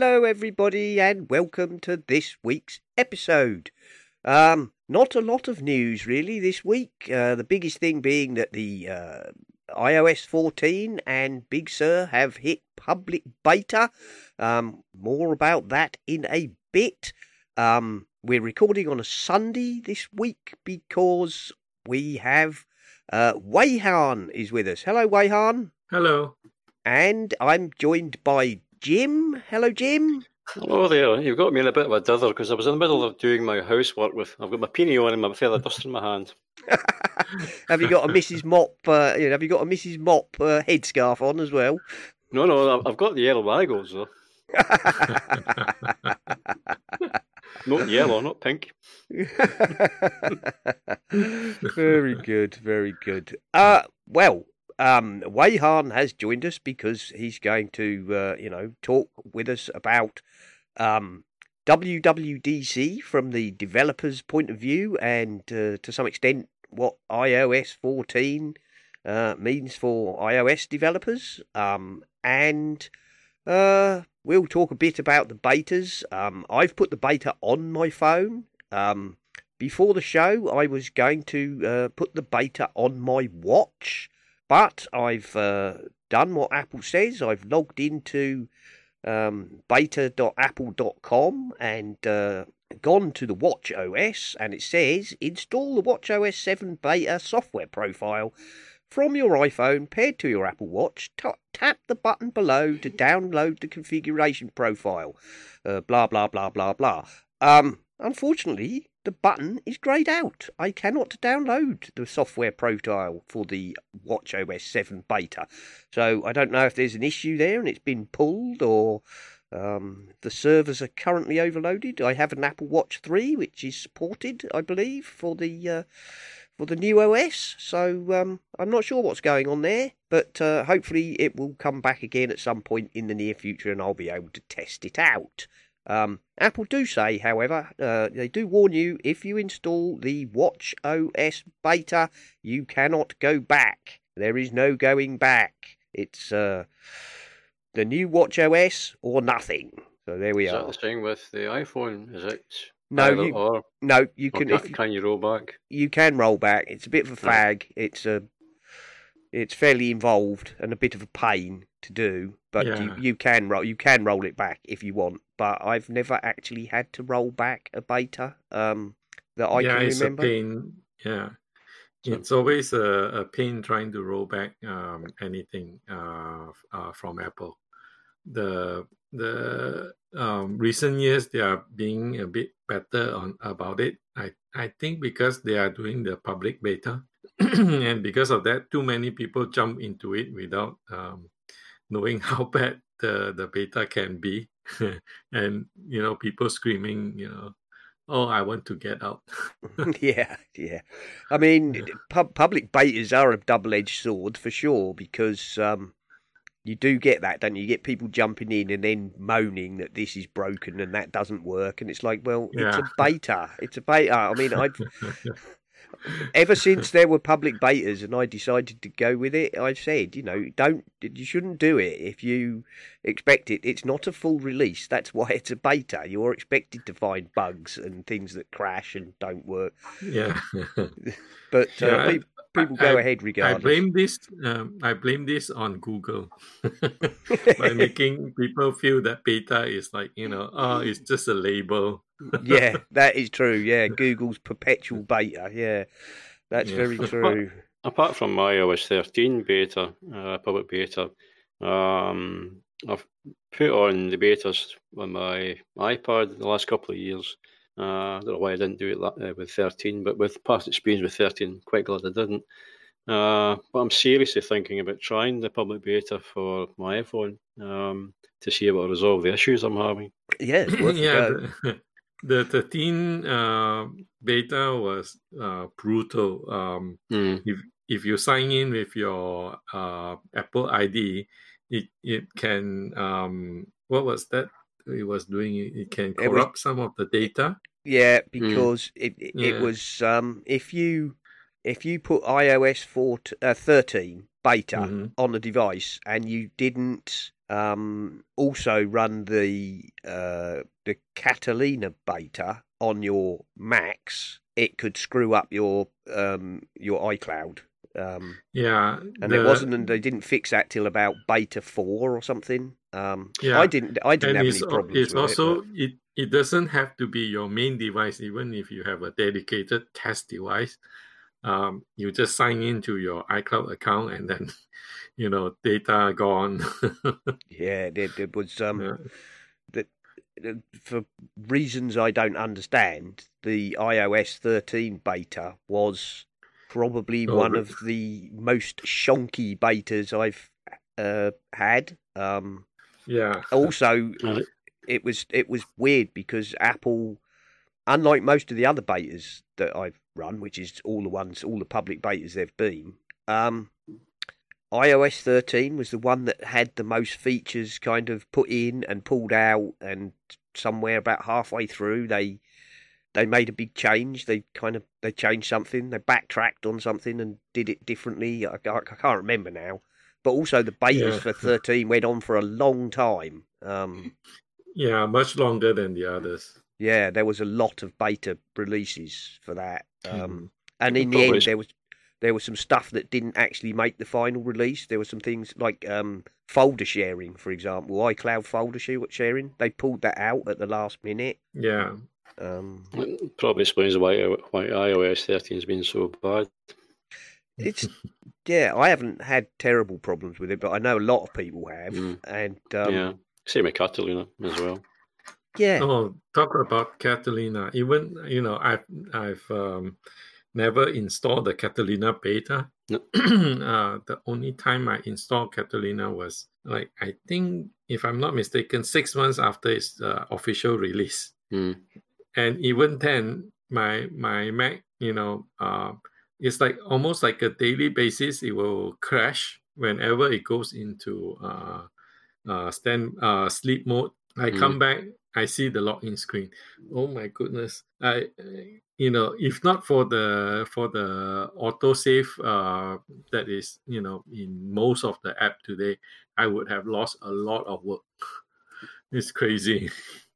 Hello, everybody, and welcome to this week's episode. Um, not a lot of news really this week. Uh, the biggest thing being that the uh, iOS 14 and Big Sur have hit public beta. Um, more about that in a bit. Um, we're recording on a Sunday this week because we have uh, Weyhan is with us. Hello, Weyhan. Hello. And I'm joined by Jim. Hello, Jim. Hello there. You've got me in a bit of a dither because I was in the middle of doing my housework with. I've got my peony on and my feather duster in my hand. have you got a Mrs. Mop? Uh, you know, have you got a Mrs. Mop uh, headscarf on as well? No, no, I've- got the yellow wagons though. Not yellow, not pink. very good, very good. Uh, well, um, Weyhan has joined us because he's going to, uh, you know, talk with us about um, WWDC from the developer's point of view, and uh, to some extent, what iOS 14 uh, means for iOS developers. Um, and uh, we'll talk a bit about the betas. Um, I've put the beta on my phone. Um, before the show, I was going to uh, put the beta on my watch, but I've uh, done what Apple says. I've logged into um, beta.apple.com and uh, gone to the Watch OS, and it says install the Watch OS 7 beta software profile from your iPhone paired to your Apple Watch. Ta tap the button below to download the configuration profile. Uh, blah blah blah blah blah. Um, unfortunately, the button is greyed out. I cannot download the software profile for the Watch OS 7 beta. So I don't know if there's an issue there and it's been pulled or um, the servers are currently overloaded. I have an Apple Watch 3 which is supported, I believe, for the uh, for the new OS. So um, I'm not sure what's going on there, but uh, hopefully it will come back again at some point in the near future and I'll be able to test it out. Um, Apple do say, however, uh, they do warn you if you install the Watch OS beta, you cannot go back. There is no going back. It's uh, the new Watch OS or nothing. So there we Is that are. the thing with the iPhone? Is it? No, you, or, no, you can. can, If, can you roll back? you can roll back. It's a bit of a Right. fag. It's a, it's fairly involved and a bit of a pain to do. But you, Yeah. you can roll. You can roll it back if you want. But I've never actually had to roll back a beta. Um, that I yeah, can it's remember. a pain. Yeah. So- It's always a, a pain trying to roll back um, anything uh, uh, from Apple. The the um, recent years they are being a bit better on about it. I I think because they are doing the public beta, and because of that, too many people jump into it without um, knowing how bad the the beta can be, and you know people screaming, you know, oh I want to get out. yeah, yeah. I mean, Yeah. pub- public betas are a double-edged sword for sure because um, you do get that, don't you? You get people jumping in and then moaning that this is broken and that doesn't work, and it's like, well, it's a beta. It's a beta. I mean, I've ever since there were public betas and I decided to go with it, I've said, you know, don't, you shouldn't do it if you expect it. It's not a full release. That's why it's a beta. You're expected to find bugs and things that crash and don't work. yeah. But uh, I- pe- people go I- ahead I blame this. Um, I blame this on Google by making people feel that beta is like you know, oh, it's just a label. yeah, that is true. Yeah, Google's perpetual beta. Yeah, that's Yeah. very true. Apart from my iOS 13 beta, uh, public beta, um, I've put on the betas on my iPad the last couple of years. Uh, I don't know why I didn't do it uh, with 13, but with past experience with 13, quite glad I didn't. Uh, but I'm seriously thinking about trying the public beta for my iPhone um, to see if it'll resolve the issues I'm having. Yeah, it's worth yeah, go. the, the 13 uh, beta was uh, brutal. Um, Mm. if if you sign in with your uh, Apple ID, it it can um, what was that? It was doing it, it can It was- corrupt some of the data. Yeah, because it it, it Yeah. was um if you if you put iOS 4 uh, 13 beta Mhm. on the device and you didn't um also run the uh the Catalina beta on your Macs, it could screw up your um your iCloud. Um Yeah, and it wasn't and they didn't fix that till about beta 4 or something. Um Yeah. I didn't I didn't and have any problems it's with also it. it, it doesn't have to be your main device even if you have a dedicated test device um, you just sign into your icloud account and then you know data gone yeah, it, was um Yeah. uh, for reasons I don't understand, the iOS 13 beta was probably Oh, one of the most shonky betas I've uh, had. Um, yeah also. It was it was weird because Apple, unlike most of the other betas that I've run, which is all the ones, all the public betas there've been, um, iOS 13 was the one that had the most features kind of put in and pulled out, and somewhere about halfway through they they made a big change. They kind of they changed something, they backtracked on something and did it differently. I, I, I can't remember now. But also the betas Yeah. for 13 went on for a long time. Um, yeah much longer than the others yeah, there was a lot of beta releases for that. Um, and in the Probably end, there was there was some stuff that didn't actually make the final release. There were some things like um, folder sharing, for example, iCloud folder sharing. They pulled that out at the last minute. yeah Um, probably explains why why iOS 13 has been so bad. it's yeah, I haven't had terrible problems with it, but I know a lot of people have, Mm. and um, yeah, same with Catalina as well. yeah, oh talk about catalina even you know i've i've um, never installed the catalina beta No. uh, the only time I installed Catalina was like I think, if I'm not mistaken, six months after its uh, official release, Mm. and even then, my my Mac, you know, uh, it's like almost like a daily basis. It will crash whenever it goes into uh, uh, stand uh, sleep mode. I come back, I see the login screen. Oh my goodness! I, I- you know, if not for the for the autosave uh, that is, you know, in most of the app today, I would have lost a lot of work. It's crazy.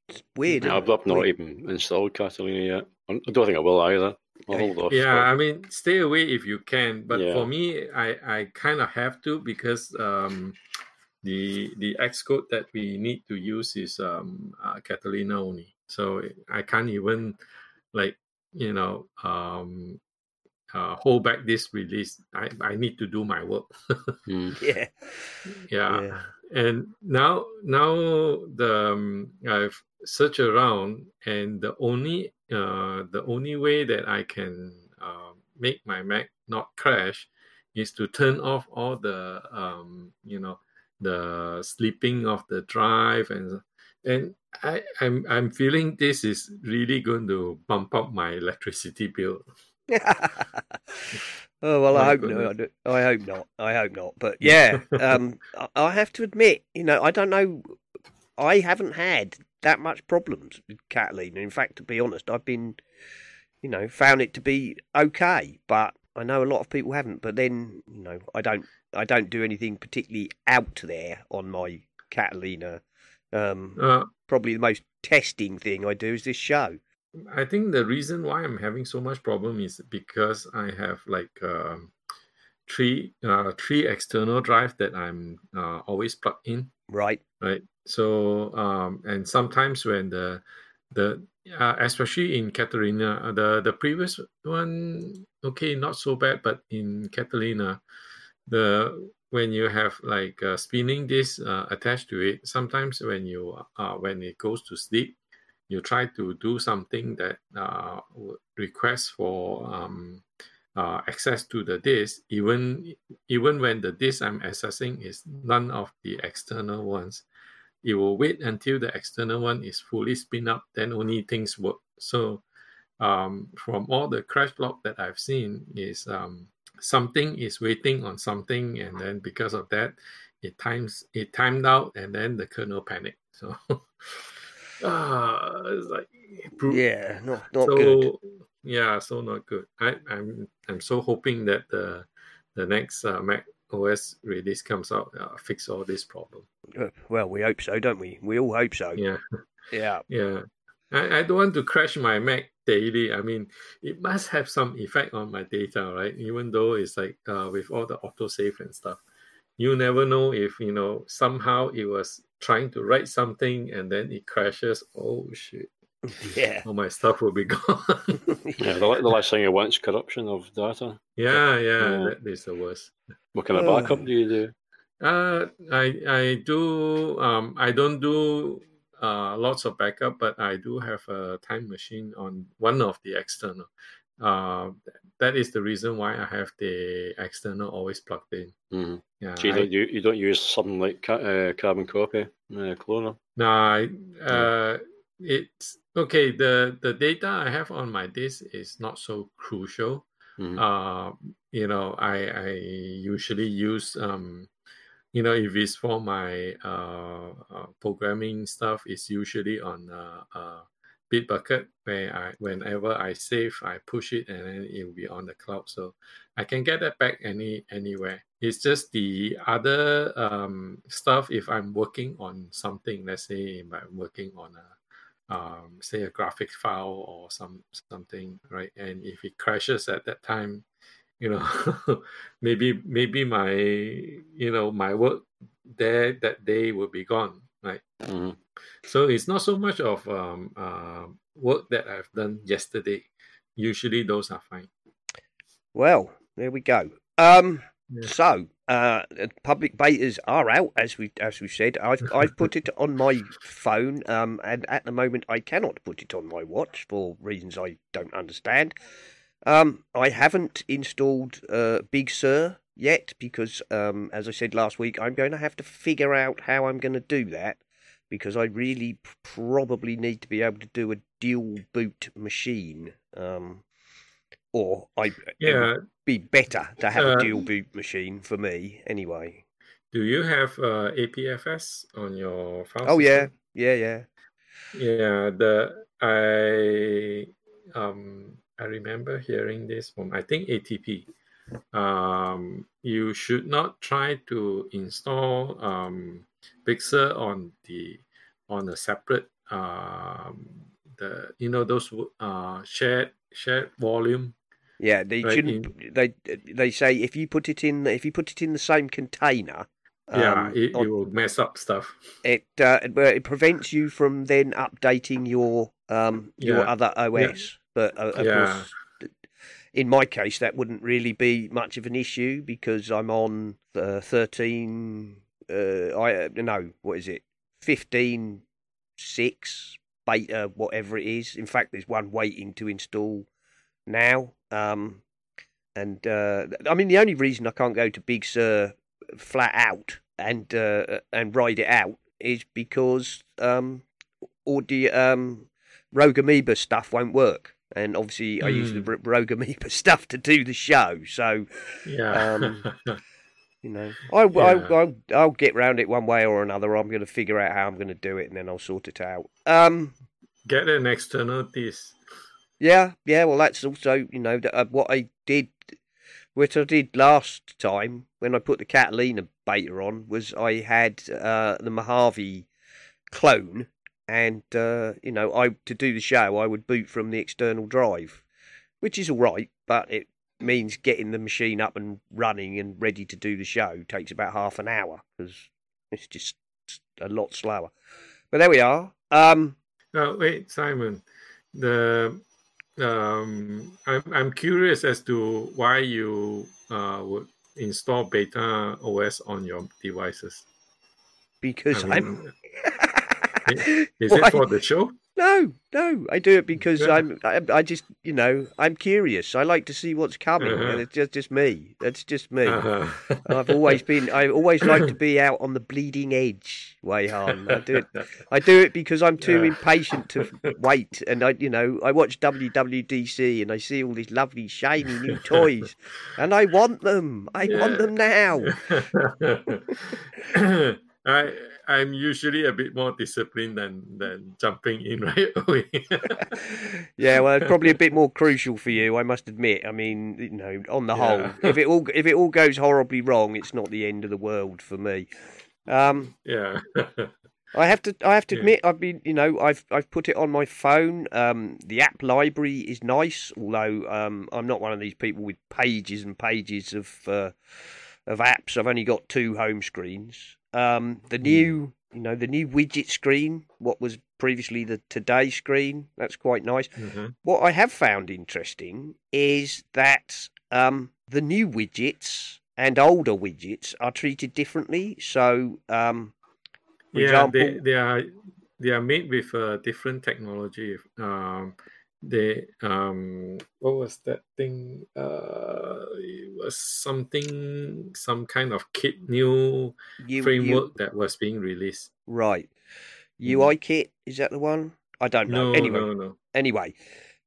it's weird. I've. I've not Weird. even installed Catalina yet. I don't think I will either. I'll hold off. Yeah, for- I mean, stay away if you can. But Yeah. for me, I I kind of have to because um, the the Xcode that we need to use is um uh, Catalina only. So I can't even like you know um uh, hold back this release. I I need to do my work. Mm. Yeah, yeah. yeah. and now now the um, I've searched around, and the only uh, the only way that I can uh, make my Mac not crash is to turn off all the um, you know the sleeping of the drive and and I, I'm I'm feeling this is really going to bump up my electricity bill. oh well, I hope not. I hope not. I hope not. But yeah, um, I- I have to admit, you know, I don't know. I haven't had that much problems with Catalina. In fact, to be honest, I've been, you know, found it to be okay. But I know a lot of people haven't. But then, you know, I don't. I don't do anything particularly out there on my Catalina. Um, Uh, probably the most testing thing I do is this show. I think the reason why I'm having so much problem is because I have like um, three uh, three external drive that I'm uh, always plugged in, Right. right? So um, and sometimes when the the uh, especially in Catalina, uh, the the previous one okay not so bad, but in Catalina, the when you have like uh, spinning disk uh, attached to it, sometimes when you uh, when it goes to sleep, you try to do something that uh, would request for um, uh, access to the disk, even even when the disk I'm accessing is none of the external ones, it will wait until the external one is fully spin up, then only things work. So um, from all the crash log that I've seen is um, something is waiting on something, and then because of that, it times it timed out, and then the kernel panicked. So uh, it's like yeah, not not so, good. Yeah, so not good. I, I'm I'm so hoping that the the next uh, Mac OS release comes out, uh, fix all this problem. Uh, Well, we hope so, don't we? We all hope so. Yeah, Yeah. yeah. I, I don't want to crash my Mac daily. I mean, it must have some effect on my data, right? Even though it's like uh, with all the autosave and stuff, you never know if you know somehow it was trying to write something and then it crashes. Oh shit! Yeah. All my stuff will be gone. Yeah, the, the last thing you want is corruption of data. yeah, yeah, Yeah. that is the worst. What kind of backup do you do? Uh, I I do um I don't do uh lots of backup, but I do have a time machine on one of the external. Uh, that is the reason why I have the external always plugged in. hmm Yeah, So you I- don't, you, you don't use something like ca- uh, carbon copy, uh, cloner? No, I, uh, it's okay. The the data I have on my disk is not so crucial. Mhm. Uh, you know, I I usually use um, you know, if it's for my uh, uh programming stuff, it's usually on uh, Bitbucket where I whenever I save, I push it and then it will be on the cloud, so I can get that back any anywhere. It's just the other um, stuff. If I'm working on something, let's say if I'm working on a um, say a graphic file or some something, right? And if it crashes at that time, you know, maybe maybe my you know my work there that day will be gone, right? Mhm. So it's not so much of um, uh, work that I've done yesterday. Usually those are fine. Well, there we go. Um, Yeah. so uh, public betas are out, as we as we said. I've I've put it on my phone, um, and at the moment I cannot put it on my watch for reasons I don't understand. Um, I haven't installed uh, Big Sur yet because, um, as I said last week, I'm going to have to figure out how I'm going to do that because I really probably need to be able to do a dual boot machine. Um, or I Yeah. be better to have Uh, a dual boot machine for me anyway. Do you have uh, APFS on your file? Oh yeah, yeah, yeah. Yeah, the I um I remember hearing this from I think ATP. Um, you should not try to install um Sur on the on a separate um the you know those uh shared shared volume. Yeah, they Right, shouldn't. They they say if you put it in if you put it in the same container, yeah, um, it, on- it will mess up stuff. it uh, it- prevents you from then updating your um your Yeah, other OS. But uh, of Yeah. course, in my case, that wouldn't really be much of an issue because I'm on uh, thirteen. Uh, I no, what is it? Fifteen six beta, whatever it is. In fact, there's one waiting to install now. Um, and uh, I mean, the only reason I can't go to Big Sur flat out and uh, and ride it out is because um, all the um, Rogue Amoeba stuff won't work. And obviously, I use the Mm. R- Rogue Amoeba stuff to do the show. So, Yeah. Um, you know, I, Yeah. I, I'll, I'll get round it one way or another. I'm going to figure out how I'm going to do it and then I'll sort it out. Um, Get an external disk. yeah, yeah. Well, that's also you know that, uh, what I did, what I did last time when I put the Catalina beta on was I had uh, the Mojave clone, and uh, you know I to do the show I would boot from the external drive, which is all right, but it means getting the machine up and running and ready to do the show takes about half an hour because it's just a lot slower. But there we are. Um, wait, Simon. The um, I'm I'm curious as to why you uh would install Beta OS on your devices. because I I'm. mean, Is Why? it for the show? No, no, I do it because Yeah. I'm. I, I just, you know, I'm curious. I like to see what's coming, Uh-huh. and it's just, just me. That's just me. Uh-huh. I've always been. I always like to be out on the bleeding edge, Weyhan. I do it. I do it because I'm too Yeah. impatient to wait, and I, you know, I watch WWDC and I see all these lovely shiny new toys, and I want them. I want them now. I I'm usually a bit more disciplined than than jumping in right away. Yeah, well, it's probably a bit more crucial for you, I must admit. I mean, you know, on the whole, if it all if it all goes horribly wrong, it's not the end of the world for me. Um, yeah. I have to I have to Yeah. admit I've been you know I've I've put it on my phone. Um, the app library is nice, although um, I'm not one of these people with pages and pages of uh, of apps. I've only got two home screens. Um, the new you know the new widget screen, what was previously the today screen, that's quite nice. Mhm. What I have found interesting is that um, the new widgets and older widgets are treated differently. So, um, yeah, example, they, they are they are made with uh, different technology. Um, they um, what was that thing? Uh, it was something, some kind of kit new you, framework you that was being released. right Mm. UI kit is that the one? I don't know. No, anyway, no, no. anyway,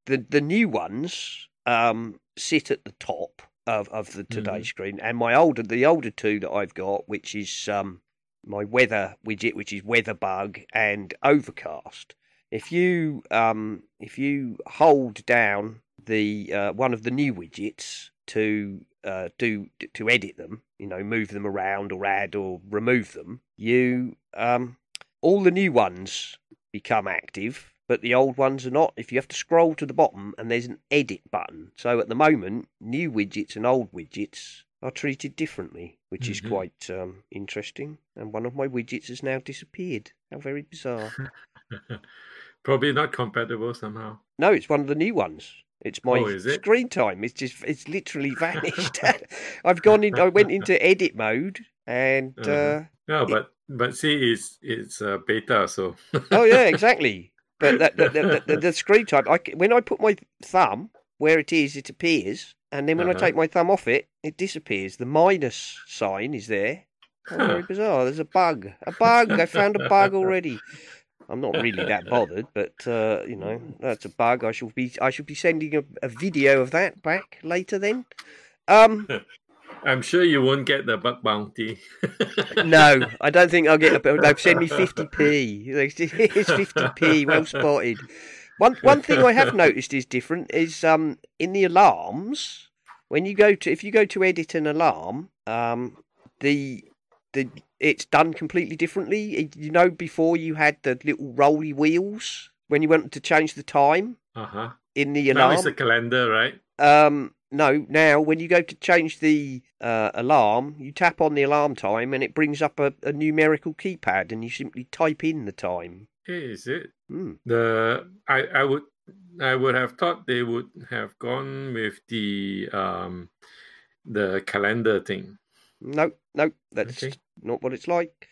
the the new ones um, sit at the top of, of the today Mhm. screen, and my older the older two that I've got, which is um, my weather widget, which is Weather Bug and Overcast. If you um, if you hold down the uh, one of the new widgets to uh, do to edit them, you know, move them around or add or remove them, you um, all the new ones become active, but the old ones are not. If you have to scroll to the bottom and there's an edit button. So at the moment, new widgets and old widgets are treated differently, which is Mhm. quite um, interesting. And one of my widgets has now disappeared. How very bizarre. Probably not compatible somehow. no, it's one of the new ones. It's my Oh, it? screen time. It's just it's literally vanished. I've gone in. I went into edit mode and. Uh-huh. Uh, No, It- but but see, it's it's uh, beta, so oh yeah, exactly. But that, the, the, the, the screen time, I, when I put my thumb where it is, it appears, and then when I Uh-huh. take my thumb off it, it disappears. The minus sign is there. Oh, very bizarre. There's a bug. A bug. I found a bug already. I'm not really that bothered, but uh, you know that's a bug. I shall be I shall be sending a, a video of that back later. Then, um, I'm sure you won't get the bug bounty. no, I don't think I'll get. A, they've sent me 50p. It's 50p. Well spotted. One one thing I have noticed is different is um in the alarms when you go to if you go to edit an alarm um the the it's done completely differently. You know, before you had the little rolly wheels when you went to change the time Uh huh. in the Now alarm. it's a calendar, right? Um, no, now when you go to change the uh, alarm, you tap on the alarm time and it brings up a, a numerical keypad and you simply type in the time. Is it Hmm. the? I I would I would have thought they would have gone with the um the calendar thing. No, no, that's Okay. not what it's like.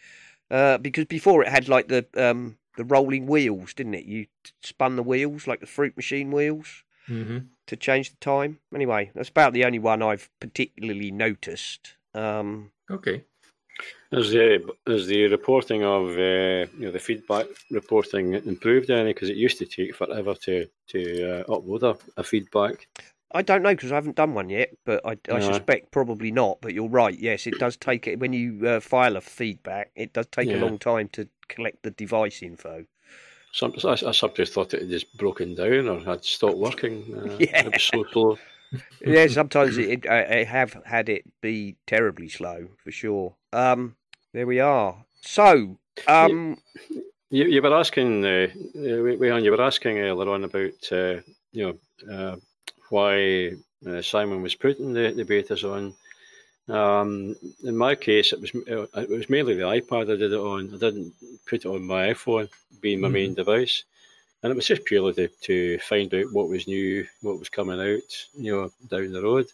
Uh, because before it had like the um the rolling wheels, didn't it? You spun the wheels like the fruit machine wheels Mm-hmm. to change the time. Anyway, that's about the only one I've particularly noticed. Um, Okay. Is the is the reporting of uh, you know the feedback reporting improved any? Because it used to take forever to to uh, upload a, a feedback. I don't know because I haven't done one yet, but I, I No. suspect probably not. But you're right. Yes, it does take it when you uh, file a feedback. It does take a long time to collect the device info. Some I, I sometimes thought it had just broken down or had stopped working. Uh, Yeah. it was so slow. yeah, sometimes it, it I, I have had it be terribly slow for sure. Um, there we are. So, um, You, you were asking, uh, uh, you were asking earlier on about uh, you know uh, why uh, Simon was putting the, the betas on. Um, in my case, it was uh, it was mainly the iPad I did it on. I didn't put it on my iPhone, being my main device, and it was just purely to, to find out what was new, what was coming out, you know, down the road.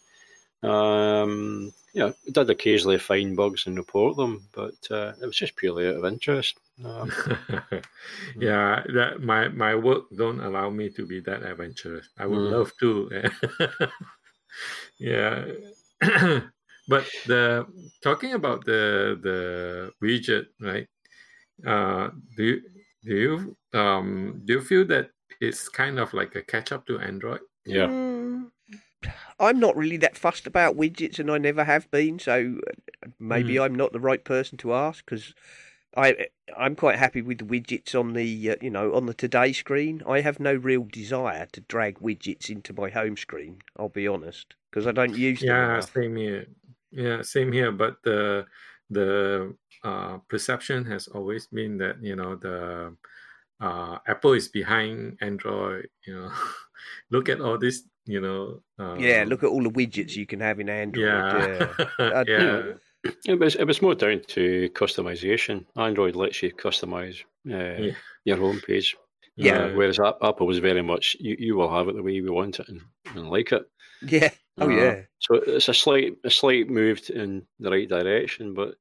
Um, know, I did occasionally find bugs and report them, but uh, it was just purely out of interest. Um, yeah, that my my work don't allow me to be that adventurous. I would Mm. love to. yeah. but the talking about the the widget, right? Uh do you do you um do you feel that it's kind of like a catch up to Android? yeah. Mm, I'm not really that fussed about widgets, and I never have been. So uh, maybe I'm not the right person to ask because I I'm quite happy with the widgets on the uh, you know on the today screen. I have no real desire to drag widgets into my home screen. I'll be honest because I don't use them. Yeah, same here. Yeah, same here. But the the uh, perception has always been that you know the uh, Apple is behind Android. You know, look at all this. You know. Uh, Yeah, look at all the widgets you can have in Android. Yeah, Uh, yeah, It was it was more down to customization. Android lets you customize uh, Yeah. your homepage. Yeah. Uh, whereas Apple was very much you, you will have it the way we want it and, and like it. yeah. Oh Uh, yeah. So it's a slight a slight move in the right direction. But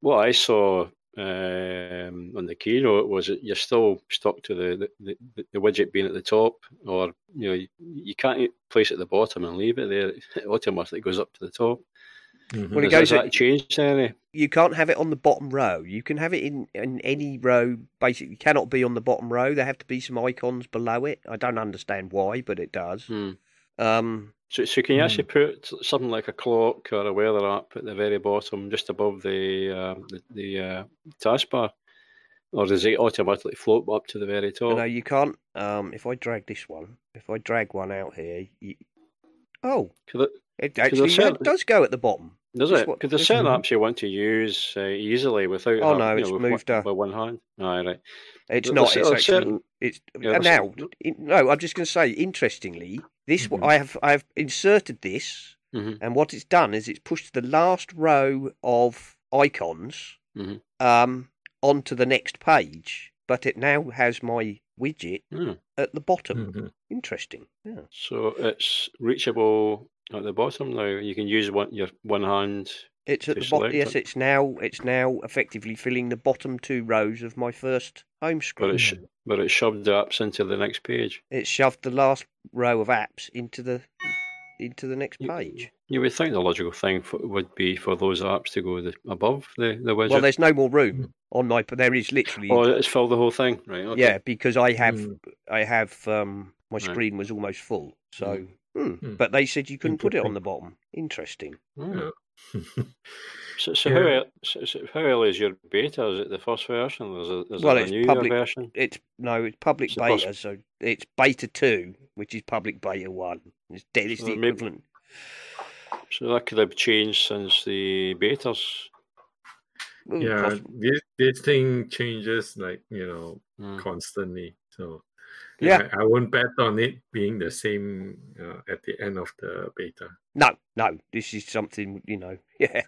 what I saw um, on the keynote was that you're still stuck to the, the, the, the widget being at the top, or you know you, you can't place it at the bottom and leave it there. It automatically goes up to the top. Mhm. Well, it goes has at- that changed any? you can't have it on the bottom row. You can have it in, in any row. Basically, cannot be on the bottom row. There have to be some icons below it. I don't understand why, but it does. Hmm. Um, So, so can you Hmm. actually put something like a clock or a weather app at the very bottom, just above the uh, the, the uh, taskbar, or does it automatically float up to the very top? no, you can't. Um, if I drag this one, if I drag one out here, you, oh, 'Cause it- it actually certain- does go at the bottom. Does This it? one- Because there's certain apps you want to use uh, easily without. Oh, have- no, you it's know, with moved one, up. with one hand. Aye, right. It's There- not. there's- It's there's actually. certain- It's Yeah, now. certain- in- No, I'm just going to say. Interestingly, this Mhm. I have I have inserted this, Mhm. and what it's done is it's pushed the last row of icons Mhm. um, onto the next page, but it now has my widget Hmm. at the bottom. Mhm. Interesting. Yeah. So it's reachable at the bottom now. You can use one your one hand. It's at the bottom. Yes, it. it's now it's now effectively filling the bottom two rows of my first home But screen. it sh- but it shoved the apps into the next page. It shoved the last row of apps into the into the next You- page. You would think the logical thing for, would be for those apps to go the, above the the widget. Well, there's no more room on my. But there is literally. oh, it's filled the whole thing, right? Okay. Yeah, because I have Mm. I have um my Right. screen was almost full. So, hmm. Mm. but they said you couldn't put it on the bottom. Interesting. Hmm. Yeah. So, so Yeah. how so, so how early is your beta? Is it the first version? Or is it, is Well, it a it's public- version? It's no, it's public It's the first- beta, so it's beta two, which is public beta one. It's, de- it's So the maybe- equivalent. So that could have changed since the betas. Ooh, yeah, poss- this this thing changes like you know Hmm. constantly. So Yeah. I, I won't bet on it being the same uh, at the end of the beta. No, no, this is something you know. Yeah,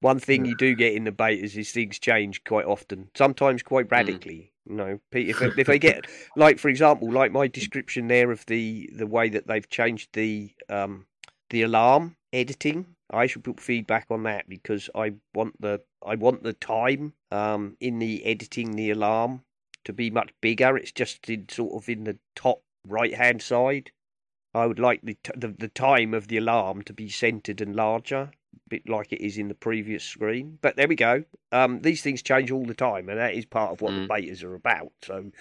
one thing Yeah. you do get in the betas is things change quite often, sometimes quite Hmm. radically. You know, Pete, if if they get like for example, like my description there of the the way that they've changed the um the alarm editing, I should put feedback on that because I want the I want the time um in the editing the alarm to be much bigger. It's just in sort of in the top right hand side. I would like the, t- the the time of the alarm to be centered and larger, a bit like it is in the previous screen. But there we go. Um, these things change all the time, and that is part of what the Mm. betas are about. So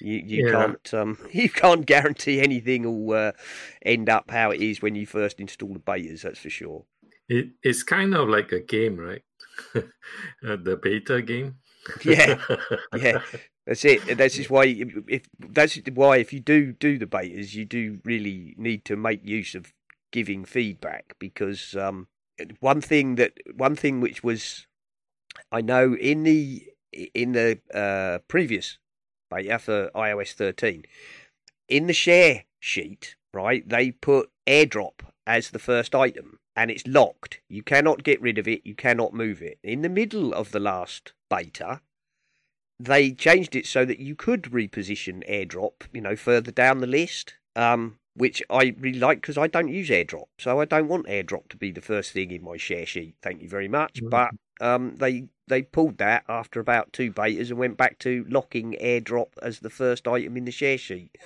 you you Yeah. can't um, you can't guarantee anything will uh, end up how it is when you first install the betas. That's for sure. It it's kind of like a game, right? uh, the beta game. Yeah, yeah. That's it. That's just why if, that's why if you do do the betas, you do really need to make use of giving feedback because um, one thing that one thing which was I know in the in the uh, previous beta for iOS 13 in the share sheet, right? They put AirDrop as the first item and it's locked. You cannot get rid of it. You cannot move it. In the middle of the last beta, they changed it so that you could reposition AirDrop, you know, further down the list. Um, which I really like because I don't use AirDrop, so I don't want AirDrop to be the first thing in my share sheet. Thank you very much. Mhm. But um, they they pulled that after about two betas and went back to locking airdrop as the first item in the share sheet,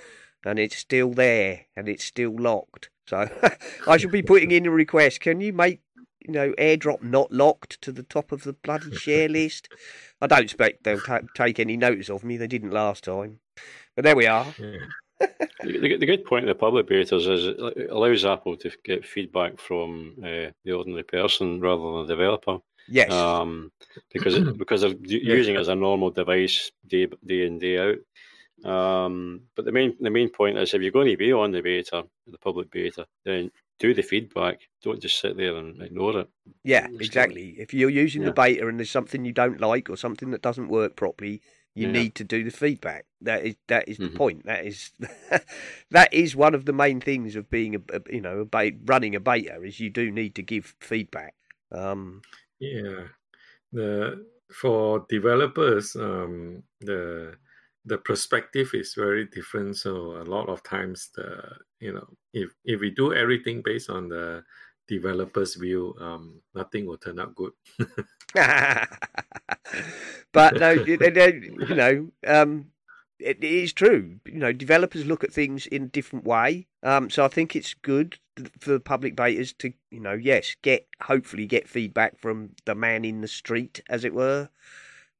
and it's still there and it's still locked. So I should be putting in a request. Can you make you know airdrop not locked to the top of the bloody share list? I don't expect they'll ta- take any notice of me. They didn't last time, but there we are. Yeah. The, the good point of the public betas is it allows Apple to get feedback from uh, the ordinary person rather than the developer. Yes. Um, because it, because of using it as a normal device day day in day out. Um, but the main the main point is if you're going to be on the beta, the public beta, then do the feedback. Don't just sit there and ignore it. yeah, it's exactly. If you're using the beta and there's something you don't like or something that doesn't work properly, you Yeah. need to do the feedback. That is that is the Mhm. point. That is that is one of the main things of being a, a you know a beta, running a beta is you do need to give feedback. Um, Yeah, the for developers, um, the the perspective is very different. So a lot of times, the you know, if if we do everything based on the developer's view, um, nothing will turn out good. but no, you you know, um, it, it is true. You know, developers look at things in a different way. Um, so I think it's good for the public betas to, you know, yes, get hopefully get feedback from the man in the street, as it were,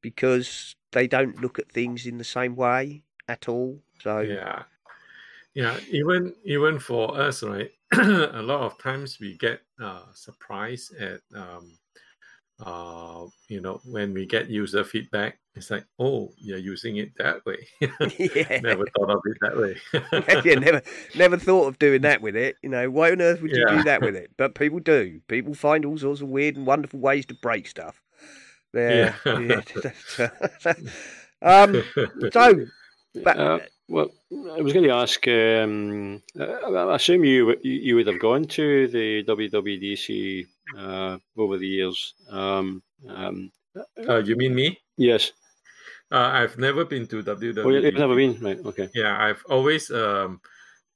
because they don't look at things in the same way at all. So Yeah, yeah. Even even for us, right? a lot of times we get uh, surprised at um, uh, you know, when we get user feedback. It's like, oh, you're using it that way. yeah, Never thought of it that way. yeah, never, never thought of doing that with it. You know, why on earth would you do that with it? But people do. People find all sorts of weird and wonderful ways to break stuff. There, Yeah. yeah. um, so, but Uh, well, I was going to ask. Um, I, I assume you you would have gone to the WWDC uh, over the years. Um, um, uh, you mean me? yes. Uh, I've never been to WWE. Oh, you- you've never been, right? Okay. Yeah, I've always um,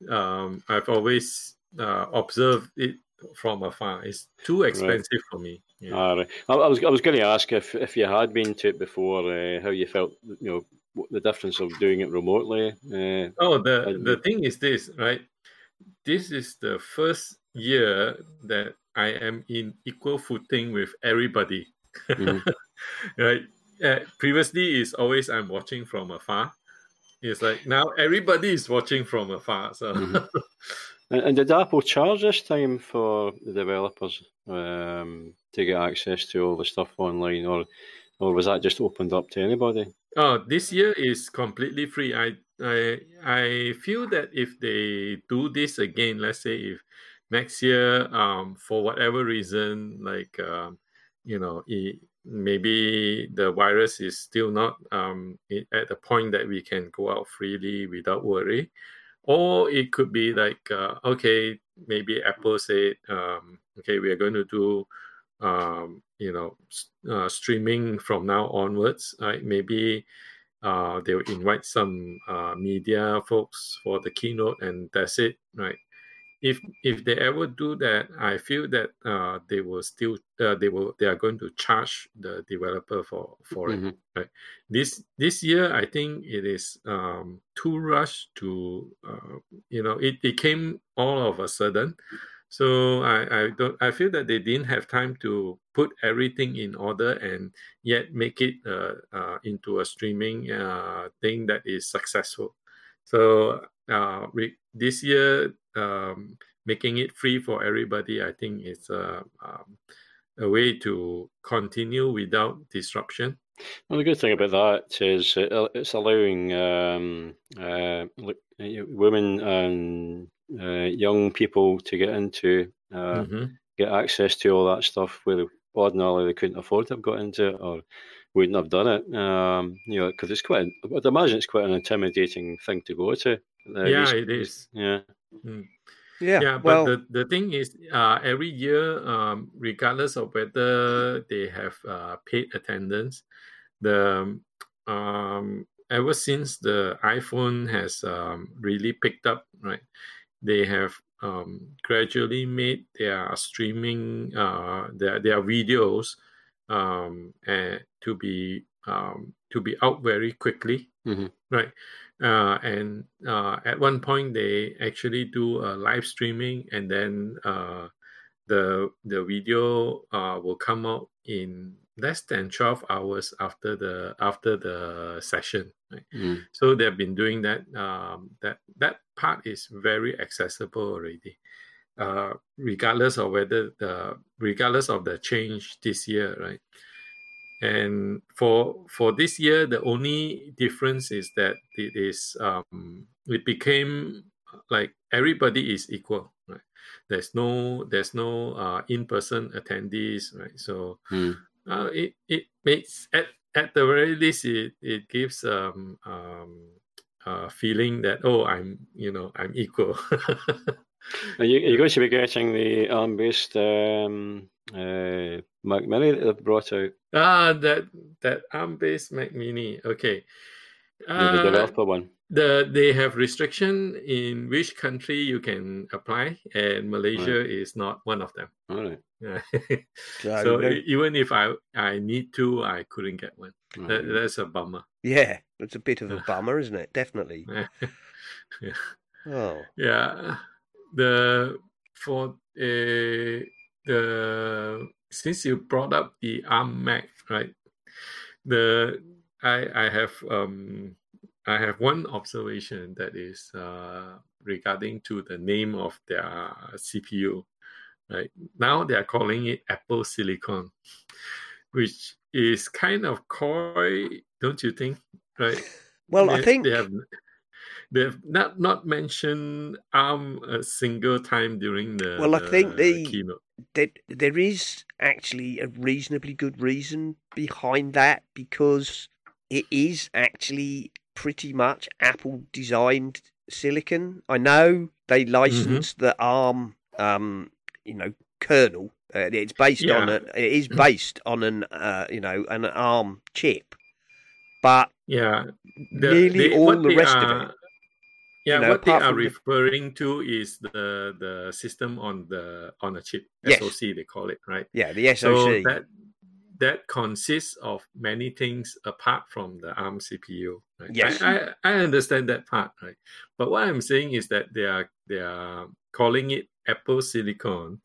um, I've always uh, observed it from afar. It's too expensive for me. Yeah. Ah. I, I was I was going to ask if if you had been to it before, uh, how you felt. You know, what the difference of doing it remotely. Uh, Oh, the the thing is this, right? This is the first year that I am in equal footing with everybody. Mhm. right? Uh, previously, is always I'm watching from afar. It's like now everybody is watching from afar. So Mhm. And, and did Apple charge this time for the developers um, to get access to all the stuff online, or or was that just opened up to anybody? Oh, this year is completely free. I I I feel that if they do this again, let's say if next year, um, for whatever reason, like um, you know, it, maybe the virus is still not um at the point that we can go out freely without worry, or it could be like uh, okay, maybe Apple said um, okay, we are going to do um, you know, uh, streaming from now onwards. Right? Maybe uh, they'll invite some uh, media folks for the keynote, and that's it. Right? If if they ever do that, I feel that uh, they will still uh, they will they are going to charge the developer for for it. Mhm. This this year, I think it is um, too rushed to uh, you know it, it came all of a sudden. So I, I don't I feel that they didn't have time to put everything in order and yet make it uh, uh, into a streaming uh, thing that is successful. So uh, re- this year, um, making it free for everybody, I think is a, um, a way to continue without disruption. Well, the good thing about that is it's allowing um, uh, uh, women and uh, young people to get into uh, Mhm. get access to all that stuff where ordinarily they couldn't afford to have got into it or wouldn't have done it. Um, you know, because it's quite, I'd imagine it's quite an intimidating thing to go to. uh, Yeah, these- it is. Yeah. yeah, yeah but well, the, the thing is uh, every year um, regardless of whether they have uh, paid attendance the um, ever since the iphone has um, really picked up right they have um, gradually made their streaming uh, their, their videos um, and to be um, to be out very quickly, Mhm. right? Uh, and uh, at one point they actually do a live streaming, and then uh, the the video uh, will come out in less than twelve hours after the after the session. Right? Mm. So they've been doing that. Um, that that part is very accessible already, uh, regardless of whether the regardless of the change this year, right? And for for this year, the only difference is that it is um, it became like everybody is equal. Right? There's no there's no uh, in person attendees, right? So Mm. uh, it it makes at at the very least it it gives um um a feeling that oh I'm you know I'm equal. Are you, are going to be getting the ARM based um, uh, Mac Mini that they've brought out? ah that that ARM based Mac Mini okay. The, Uh, the developer one. the they have restriction in which country you can apply, and Malaysia is not one of them. All right. Yeah. So, so even if I I need to, I couldn't get one. All That, that's a bummer. yeah, it's a bit of a bummer, isn't it? Definitely. yeah. Oh, Yeah, the for uh, the since you brought up the ARM Mac, right? The I I have um I have one observation that is uh regarding to the name of their CPU. Right now they are calling it Apple Silicon, which is kind of coy, don't you think? Right? well, I think they have they've not not mentioned ARM a single time during the Well, I think the keynote. there, there is actually a reasonably good reason behind that because it is actually pretty much Apple designed silicon. I know they licensed the ARM, um, you know, kernel. Uh, it's based on Yeah. a, it is based on an, uh, you know, an ARM chip, but Yeah, nearly all the they rest of it. Yeah, know, what they are the- referring to is the the system on the on a chip, Yes. SoC they call it, right? Yeah, the SoC. So that that consists of many things apart from the ARM CPU. Right? Yes. I, I, I understand that part, right? But what I'm saying is that they are they are calling it Apple Silicon.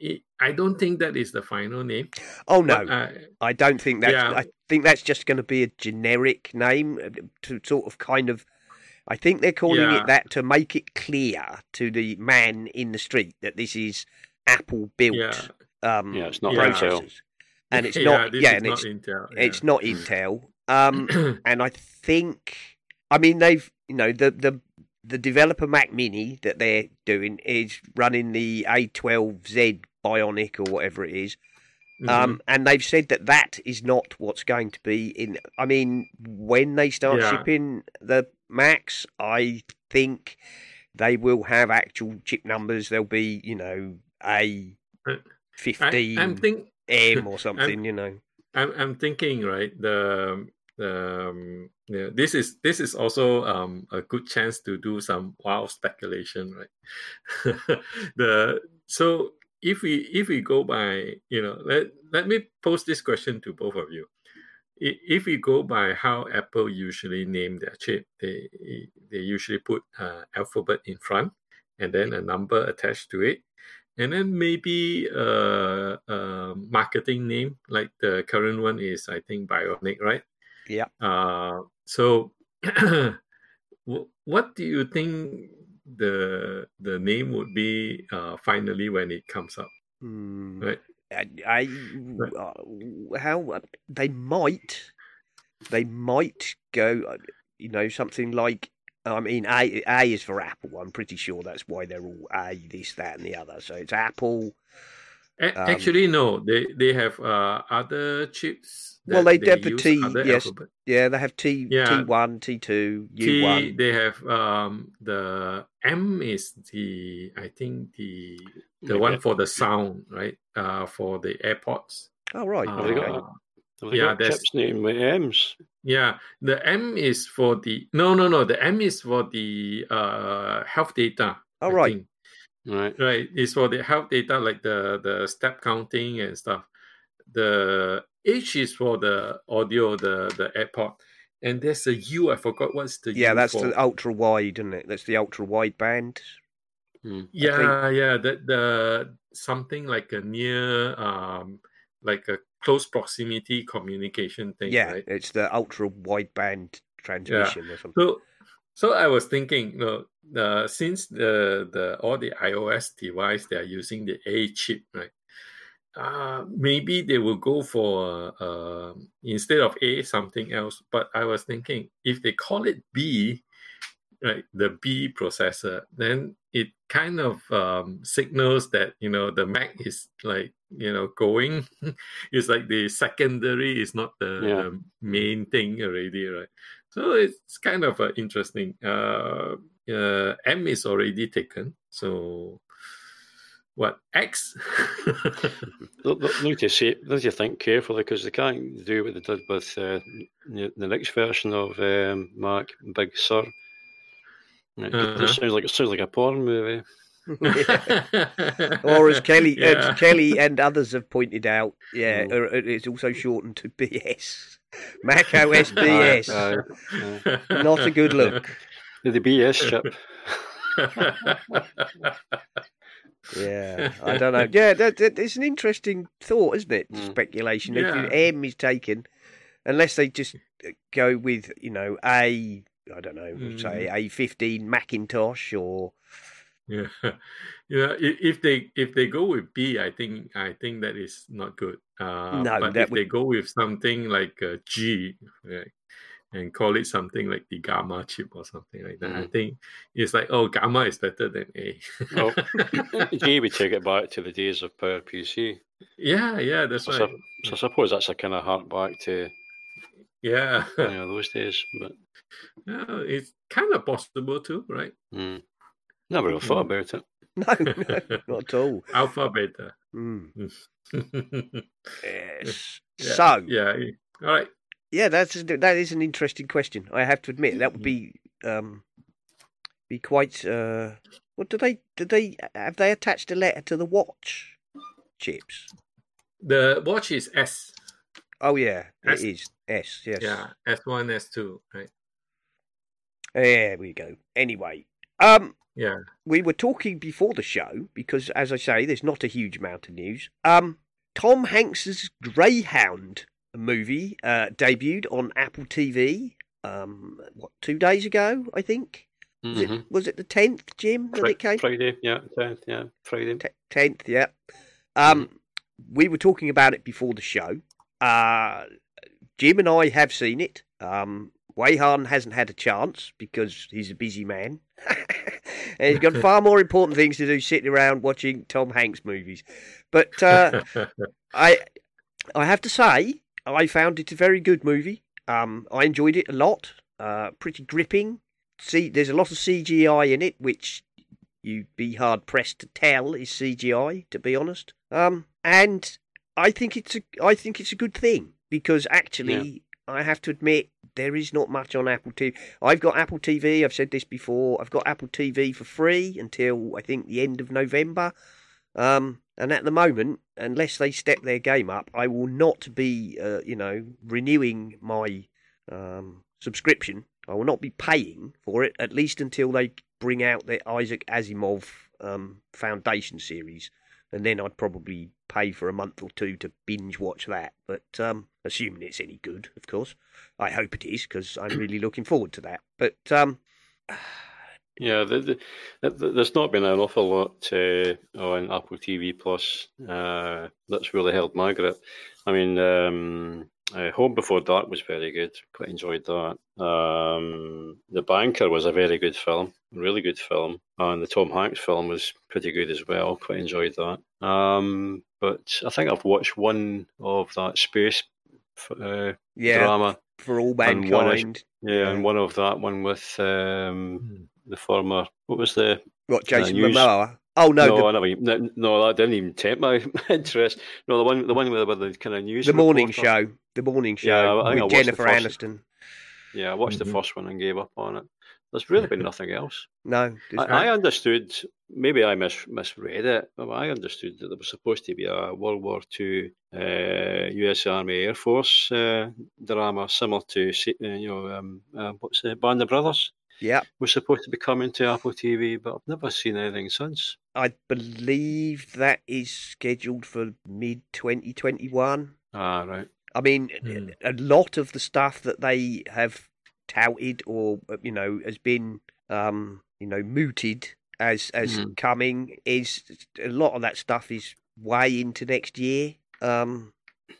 It, I don't think that is the final name. oh no, But, uh, I don't think that's. Yeah. I think that's just going to be a generic name uh, to sort of kind of. I think they're calling Yeah. it that to make it clear to the man in the street that this is Apple built yeah, um, Yeah, it's not Yeah. processors, and it's not. this Yeah, is and not it's Intel. it's not Intel. Um, and I think, I mean, they've you know the the the developer Mac Mini that they're doing is running the A12Z Bionic or whatever it is. Mhm. Um, and they've said that that is not what's going to be in. I mean, when they start Yeah. shipping the Macs, I think they will have actual chip numbers. There'll be, you know, a fifteen I'm think M or something. You know, I'm I'm thinking right the the um, yeah, this is this is also um a good chance to do some wild speculation right the so if we if we go by you know let let me pose this question to both of you if we go by how Apple usually name their chip they they usually put uh, alphabet in front and then a number attached to it and then maybe a, a marketing name like the current one is I think Bionic, right? Yeah. Uh, so, what do you think the the name would be uh, finally when it comes up? Hmm. Right. I, I uh, how they might they might go uh, you know something like I mean A A is for Apple I'm pretty sure that's why they're all A this that and the other so it's Apple A- Um, Actually, no. They they have uh, other chips. Well, that they have the T, other yes. alphabet. yeah they have T Yeah. T one T two U T, one they have um the M is the I think the the Like one for the sound, right? Uh, for the AirPods. oh right Have they got okay. Uh, they Yeah, got there's- chips named with M's? Yeah, the M is for the no, no, no. The M is for the uh health data. Oh, right. think. Right. right. It's for the health data, like the the step counting and stuff. The H is for the audio, the the AirPod, and there's a U. I forgot what's the Yeah, U that's for. the ultra wide, isn't it? That's the ultra wide band. Hmm. yeah yeah the the something like a near um like a close proximity communication thing. yeah, right? it's the ultra wide band transmission or something. So, so I was thinking, you know, uh, since the the all the iOS device they are using the A chip, right? Uh, maybe they will go for uh, instead of A something else. But I was thinking if they call it B, right, the B processor, then it kind of um, signals that you know the Mac is like you know going. it's like the secondary is not the, Yeah. the main thing already, right? So it's kind of uh, interesting. Uh, uh, M is already taken, so what X? They'll, they'll to see, they'll to think carefully because they can't do what they did with uh, the, the next version of um, Mac Big Sur. It, Uh-huh. it sounds like it sounds like a porn movie. or as Kelly, Yeah. as Kelly and others have pointed out, yeah, Mm. uh, it's also shortened to BS, Mac OS BS. Aye, aye. Not a good look. The, the BS chip. Yeah, I don't know. Yeah, that, that, it's an interesting thought, isn't it? Mm. Speculation. If Yeah. the M is taken, unless they just go with, you know, a, I don't know, we'll say Mm. a fifteen Macintosh or yeah, yeah. If they if they go with B, I think I think that is not good. Uh, No, but if would- they go with something like uh, G, and call it something like the Gamma chip or something like that, I Mhm. think it's like oh, Gamma is better than A. Well, G would take it back to the days of PowerPC. yeah, yeah, that's So, right. so I suppose that's a kind of hark back to Yeah, you know, those days. But yeah, it's kind of possible too, right? mm, never really thought about it. no, no not at all. Alpha, beta. Mm, yeah, yes. So yeah. All right. Yeah, that's that is an interesting question. I have to admit that would be um be quite. uh What do they do? They have they attached a letter to the watch chips? The watch is S. Oh yeah, S. it is S. Yes. Yeah, S one, S two, right? There we go. Anyway, um, Yeah. we were talking before the show because, as I say, there's not a huge amount of news. Um, Tom Hanks's Greyhound movie uh, debuted on Apple TV. Um, what two days ago? I think. Was, Mhm. it, was it the tenth, Jim, that Fri- it came? Friday, yeah, 10th, yeah, Friday. Tenth, yeah. Um, we were talking about it before the show. Uh, Jim and I have seen it. Um, Weyhan hasn't had a chance because he's a busy man, and he's got far more important things to do sitting around watching Tom Hanks movies. But uh, I, I have to say, I found it a very good movie. Um, I enjoyed it a lot. Uh, pretty gripping. See, there's a lot of CGI in it, which you'd be hard pressed to tell is CGI, to be honest. Um, and I think it's a, I think it's a good thing because actually, I have to admit there is not much on Apple TV. I've got Apple TV. I've said this before. I've got Apple TV for free until I think the end of November. Um, and at the moment, unless they step their game up, I will not be, uh, you know, renewing my um, subscription. I will not be paying for it at least until they bring out their Isaac Asimov um, Foundation series, and then I'd probably pay for a month or two to binge watch that. But um, assuming it's any good, of course, I hope it is because I'm really looking forward to that. But um, Yeah, the, the, the, the- there's not been an awful lot uh, on Apple TV Plus uh, that's really held my grip. I mean, um, uh, Home Before Dark was very good. Quite enjoyed that. Um, the Banker was a very good film, really good film, and the Tom Hanks film was pretty good as well. Quite enjoyed that. Um, but I think I've watched one of that space uh, yeah, drama. for all and one is- mankind. Yeah, and one of that one with um, the former. What was the What Jason news- Momoa? Oh no, no, the, I never, no, no, that didn't even tempt my interest. No, the one, the one with, with the kind of news. the morning reporter. show. The morning Yeah, show I think I with Jennifer first- Aniston. Yeah, I watched Mhm. the first one and gave up on it. There's really been nothing else. No, I, I, understood. Maybe I mis- misread it. But I understood that there was supposed to be a World War II uh, U.S. Army Air Force uh, drama similar to uh, you know um, uh, what's the Band of Brothers. Yeah, was supposed to be coming to Apple TV, but I've never seen anything since. I believe that is scheduled for mid 2021. Ah, right. I mean, mm. a lot of the stuff that they have touted or you know has been um, you know mooted as as mm. coming is a lot of that stuff is way into next year. Um,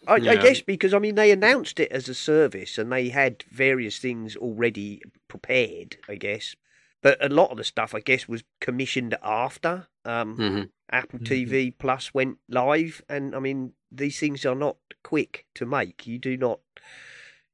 I, yeah. I, guess because I mean they announced it as a service and they had various things already prepared. I guess, but a lot of the stuff I guess was commissioned after um, mm-hmm. Apple mm-hmm. TV Plus went live, and I mean these things are not quick to make. You do not,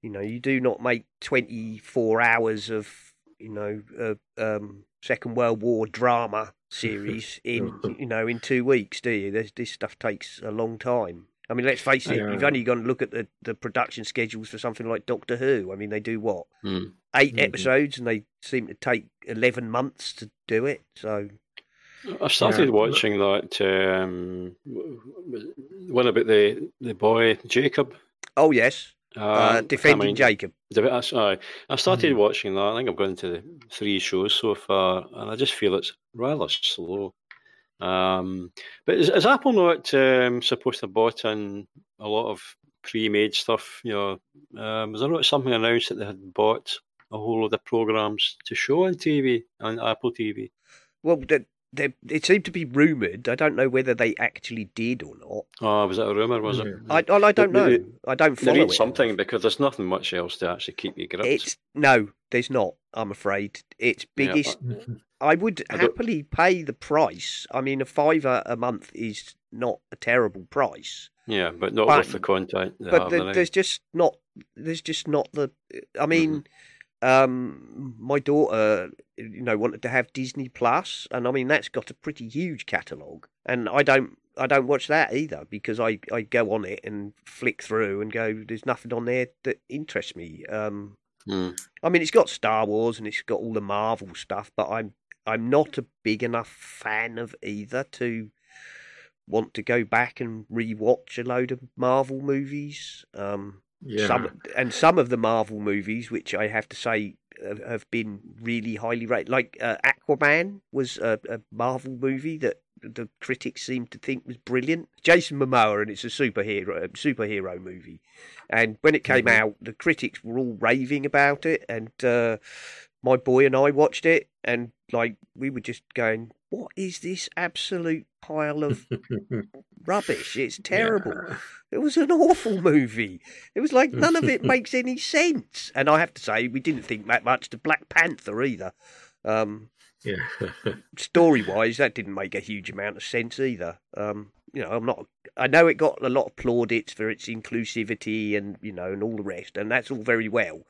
you know, you do not make twenty four hours of you know uh, um, Second World War drama series in you know in two weeks, do you? There's, this stuff takes a long time. I mean, let's face it. You've only gone to look at the, the production schedules for something like Doctor Who. I mean, they do what mm. 8 mm-hmm. episodes, and they seem to take eleven months to do it. So I started yeah. watching that um, one about the the boy Jacob. Oh yes, uh, uh, defending I mean, Jacob. Sorry, I started mm. watching that. I think I've gone to three shows so far, and I just feel it's rather slow. Um, but is, is, Apple not um, supposed to have bought in a lot of pre-made stuff? You know, um, was there not something announced that they had bought a whole lot of the programs to show on TV on Apple TV? Well, the, they, it seemed to be rumoured. I don't know whether they actually did or not. Oh, was that a rumour? Was it? I, I don't know. I don't follow it. something because there's nothing much else to actually keep you gripped. It's no, there's not. I'm afraid its biggest. Yeah. I would I happily pay the price. I mean, a fiver a month is not a terrible price. Yeah, but not but, with the content. But the, there's just not. There's just not the. I mean. Mm-hmm um, my daughter, you know, wanted to have Disney Plus, and I mean that's got a pretty huge catalogue, and I don't, I don't watch that either because I, I go on it and flick through and go, there's nothing on there that interests me. Um, mm. I mean, it's got Star Wars and it's got all the Marvel stuff, but I'm, I'm not a big enough fan of either to want to go back and rewatch a load of Marvel movies. Um, yeah. Some and some of the Marvel movies, which I have to say have been really highly rated, like uh, Aquaman was a, a, Marvel movie that the critics seemed to think was brilliant. Jason Momoa, and it's a superhero superhero movie. And when it came mm-hmm. out, the critics were all raving about it, and uh, my boy and I watched it, and like we were just going, "What is this absolute pile of rubbish? It's terrible." Yeah. It was an awful movie. It was like none of it makes any sense. And I have to say, we didn't think that much to Black Panther either. Um, yeah. story wise, that didn't make a huge amount of sense either. Um, you know, I'm not. I know it got a lot of plaudits for its inclusivity and you know and all the rest, and that's all very well.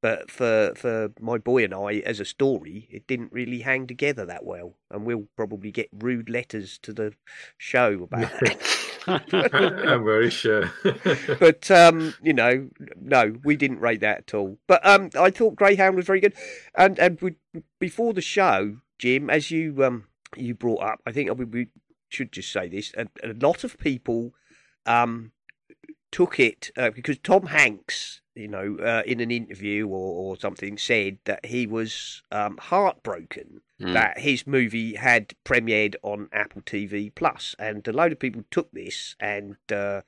But for for my boy and I, as a story, it didn't really hang together that well, and we'll probably get rude letters to the show about that. I'm very sure. but um, you know, no, we didn't rate that at all. But um, I thought Greyhound was very good, and and we, before the show, Jim, as you um you brought up, I think we, we should just say this: a, a lot of people um took it uh, because Tom Hanks you know, uh, in an interview or, or something, said that he was um, heartbroken mm. that his movie had premiered on Apple TV Plus, and a load of people took this and. Uh,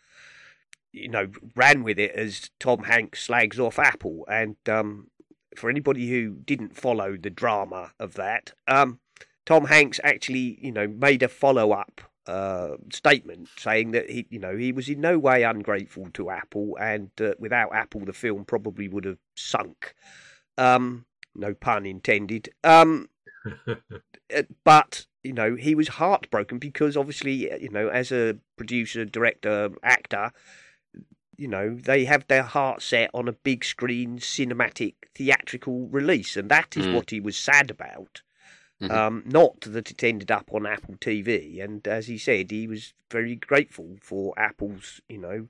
you know, ran with it as Tom Hanks slags off Apple. And um, for anybody who didn't follow the drama of that, um, Tom Hanks actually, you know, made a follow up uh, statement saying that he, you know, he was in no way ungrateful to Apple, and uh, without Apple, the film probably would have sunk. Um, no pun intended. Um, but you know, he was heartbroken because obviously, uh, you know, as a producer, director, actor, you know, they have their heart set on a big screen cinematic theatrical release, and that is mm. what he was sad about. Mm-hmm. Um, not that it ended up on Apple TV. And as he said, he was very grateful for Apple's, you know,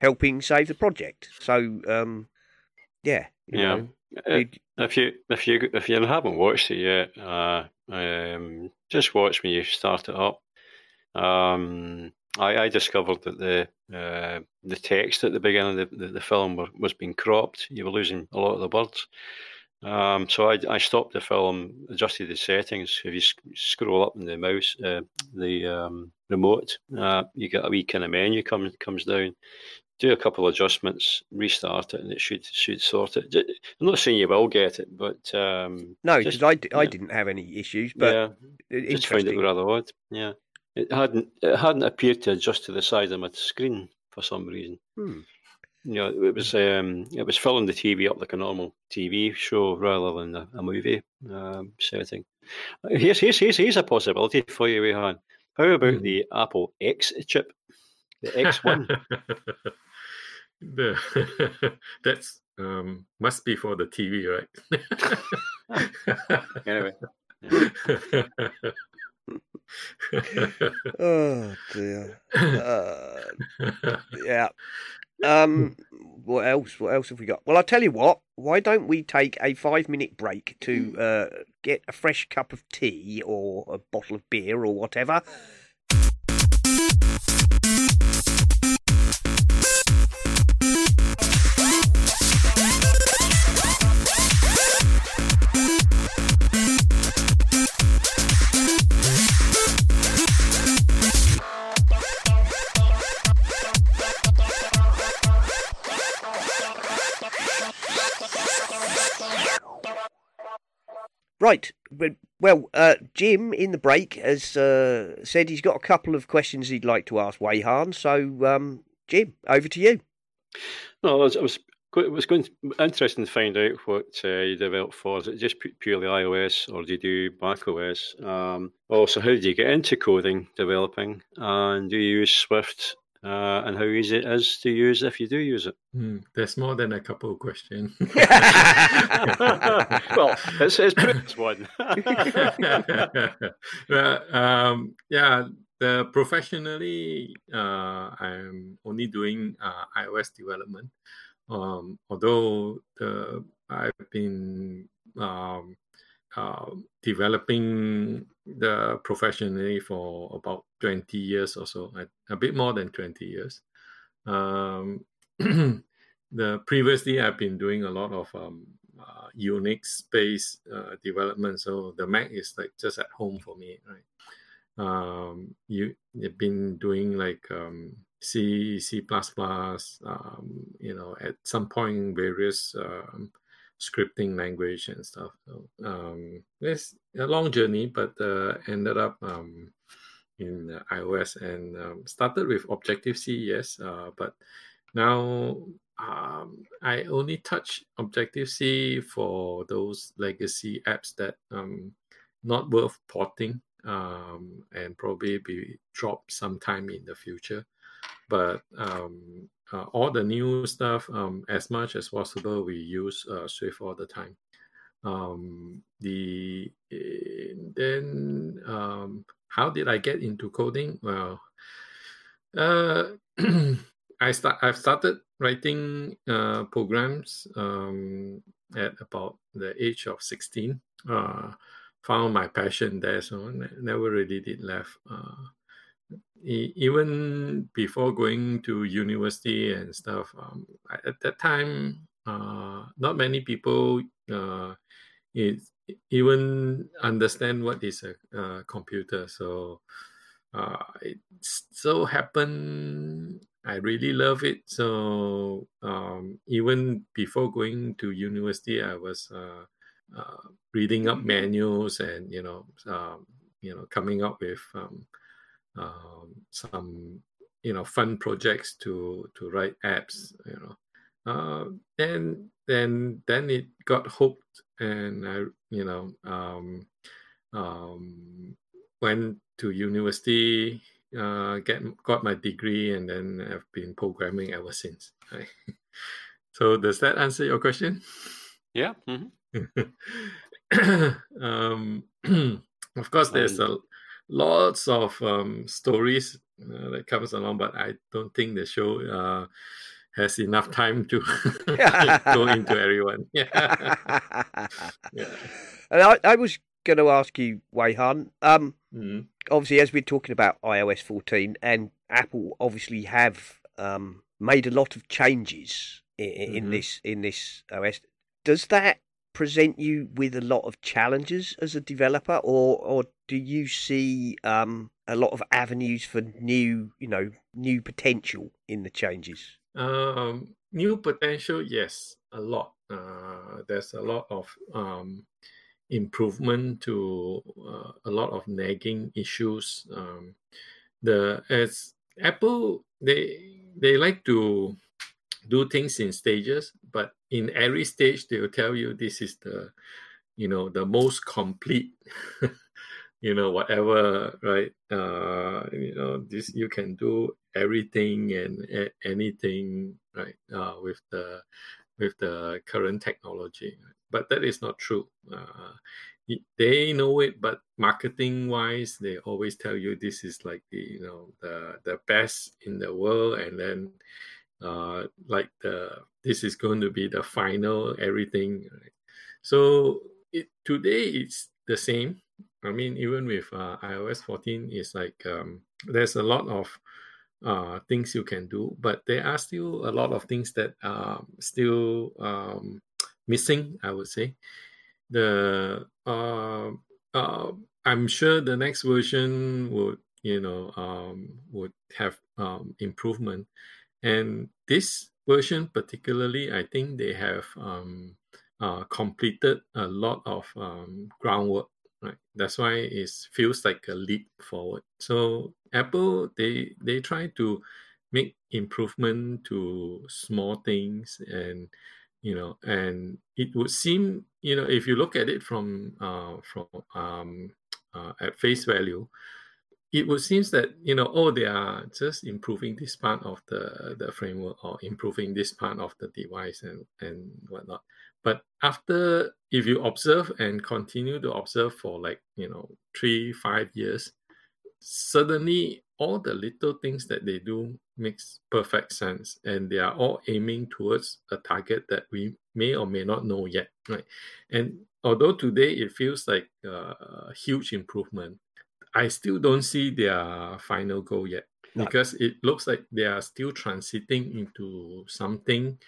helping save the project. So, um, Yeah, Yeah. Uh, If you if you if you haven't watched it yet, uh, um, just watch when you start it up. Um, I, I discovered that the uh, the text at the beginning of the, the, the film were, was being cropped. You were losing a lot of the words. Um, so I, I stopped the film, adjusted the settings. If you sc- scroll up in the mouse, uh, the um, remote, uh, you get a wee kind of menu comes comes down. Do a couple of adjustments, restart it, and it should should sort it. I'm not saying you will get it, but um, no, just- because I, d- I yeah. didn't have any issues, but yeah, it- just found it rather odd. Yeah, it hadn't it hadn't appeared to adjust to the size of my screen for some reason. Hmm. You know, it was um, it was filling the TV up like a normal TV show rather than a, a movie um, setting. Here's, here's here's here's a possibility for you, Rehan. How about Hmm. the Apple X chip, the X1? the that's um must be for the TV, right? anyway, Oh dear. Uh, yeah. Um. What else? What else have we got? Well, I'll tell you what. Why don't we take a five-minute break to uh, get a fresh cup of tea or a bottle of beer or whatever? Right. Well, uh, Jim in the break has uh, said he's got a couple of questions he'd like to ask Weyhan. So, um, Jim, over to you. no, I was, was it was going interesting to find out what uh, you developed for. Is it just purely iOS, or do you do Mac OS? Um, also, how did you get into coding developing, and do you use Swift? Uh, and how easy it is to use if you do use it. Hmm, there's more than a couple of questions. well, it's, it's pretty one. well, um, yeah, the professionally, uh, I'm only doing uh, iOS development. Um, although the, I've been um, uh, developing the professionally for about 20 years or so, a, a bit more than 20 years. Um, the previously I've been doing a lot of um, uh, Unix based uh, development, so the Mac is like just at home for me, right? Um, you you've been doing like um, C C um, you know, at some point various um, scripting language and stuff. So um, it's a long journey, but uh, ended up um, in iOS and um, started with Objective C, yes, uh, but now um, I only touch Objective C for those legacy apps that um not worth porting um, and probably be dropped sometime in the future. But um, uh, all the new stuff, um, as much as possible, we use uh, Swift all the time. Um, the then um, how did I get into coding? Well, uh, I start. I've started writing uh, programs um, at about the age of sixteen. Uh, found my passion there, so ne- never really did left. Even before going to university and stuff, um, at that time, uh, not many people uh, it, even understand what is a, computer. So uh, it so happened I really love it. So um, even before going to university, I was uh, uh, reading up manuals and you know um, you know coming up with um, um, some you know fun projects to to write apps. You know, uh, and then then it got hooked, and I you know um, um, went to university uh, get got my degree and then I've been programming ever since. Right? so does that answer your question? yeah. hmm um, of course, there's a lots of um, stories uh, that comes along, but I don't think the show uh, has enough time to go into everyone. Yeah. yeah. And I, I was going to ask you, Weyhan. Um, Mhm. obviously, as we're talking about iOS 14, and Apple obviously have um, made a lot of changes in, in Mhm. this in this OS. Does that present you with a lot of challenges as a developer, or or do you see um, a lot of avenues for new, you know, new potential in the changes? Um, new potential, yes, a lot. Uh, there's a lot of um, improvement to uh, a lot of nagging issues. Um, the as Apple, they they like to do things in stages, but in every stage they will tell you this is the, you know, the most complete. you know whatever right uh you know this you can do everything and a- anything right uh with the with the current technology but that is not true uh they know it but marketing wise they always tell you this is like the you know the the best in the world and then uh like the this is going to be the final everything so it today it's the same. I mean, even with uh, iOS 14, it's like um, there's a lot of uh, things you can do, but there are still a lot of things that are still um, missing. I would say. The uh, uh, I'm sure the next version would you know um, would have um, improvement, and this version particularly, I think they have um, uh, completed a lot of um, groundwork right? That's why it feels like a leap forward. So apple they they try to make improvement to small things and you know and it would seem you know if you look at it from uh from um uh, at face value it would seems that you know oh they are just improving this part of the the framework or improving this part of the device and and whatnot. But after if you observe and continue to observe for like you know three five years suddenly all the little things that they do makes perfect sense. And they are all aiming towards a target that we may or may not know yet right? And although today it feels like a huge improvement i still don't see their final goal yet because it looks like they are still transiting into something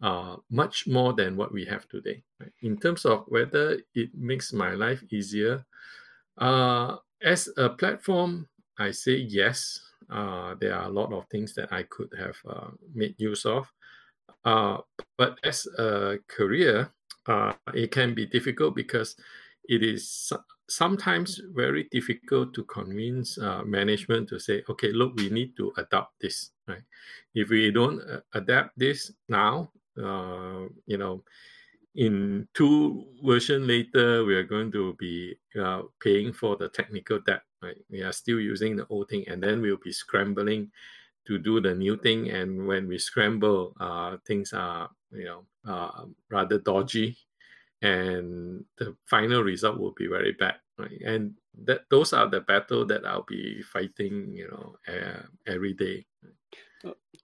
uh, much more than what we have today. Right? In terms of whether it makes my life easier, uh, as a platform, I say yes. Uh, there are a lot of things that I could have uh, made use of. Uh, but as a career, uh, it can be difficult because it is sometimes very difficult to convince uh, management to say, okay, look, we need to adopt this. Right? If we don't uh, adapt this now, uh, you know, in two version later, we are going to be uh, paying for the technical debt. Right? We are still using the old thing, and then we'll be scrambling to do the new thing. And when we scramble, uh, things are you know uh, rather dodgy, and the final result will be very bad. Right? And that those are the battle that I'll be fighting. You know, uh, every day.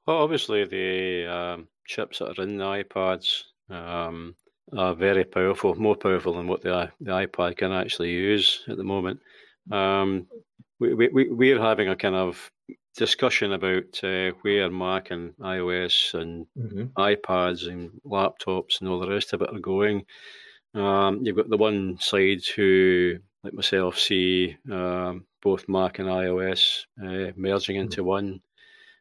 Well, obviously, the um, chips that are in the iPads um, are very powerful, more powerful than what the, the iPad can actually use at the moment. Um, we, we, we- we're having a kind of discussion about uh, where Mac and iOS and Mhm. iPads and laptops and all the rest of it are going. Um, you've got the one side who, like myself, see um, both Mac and iOS uh, merging into one.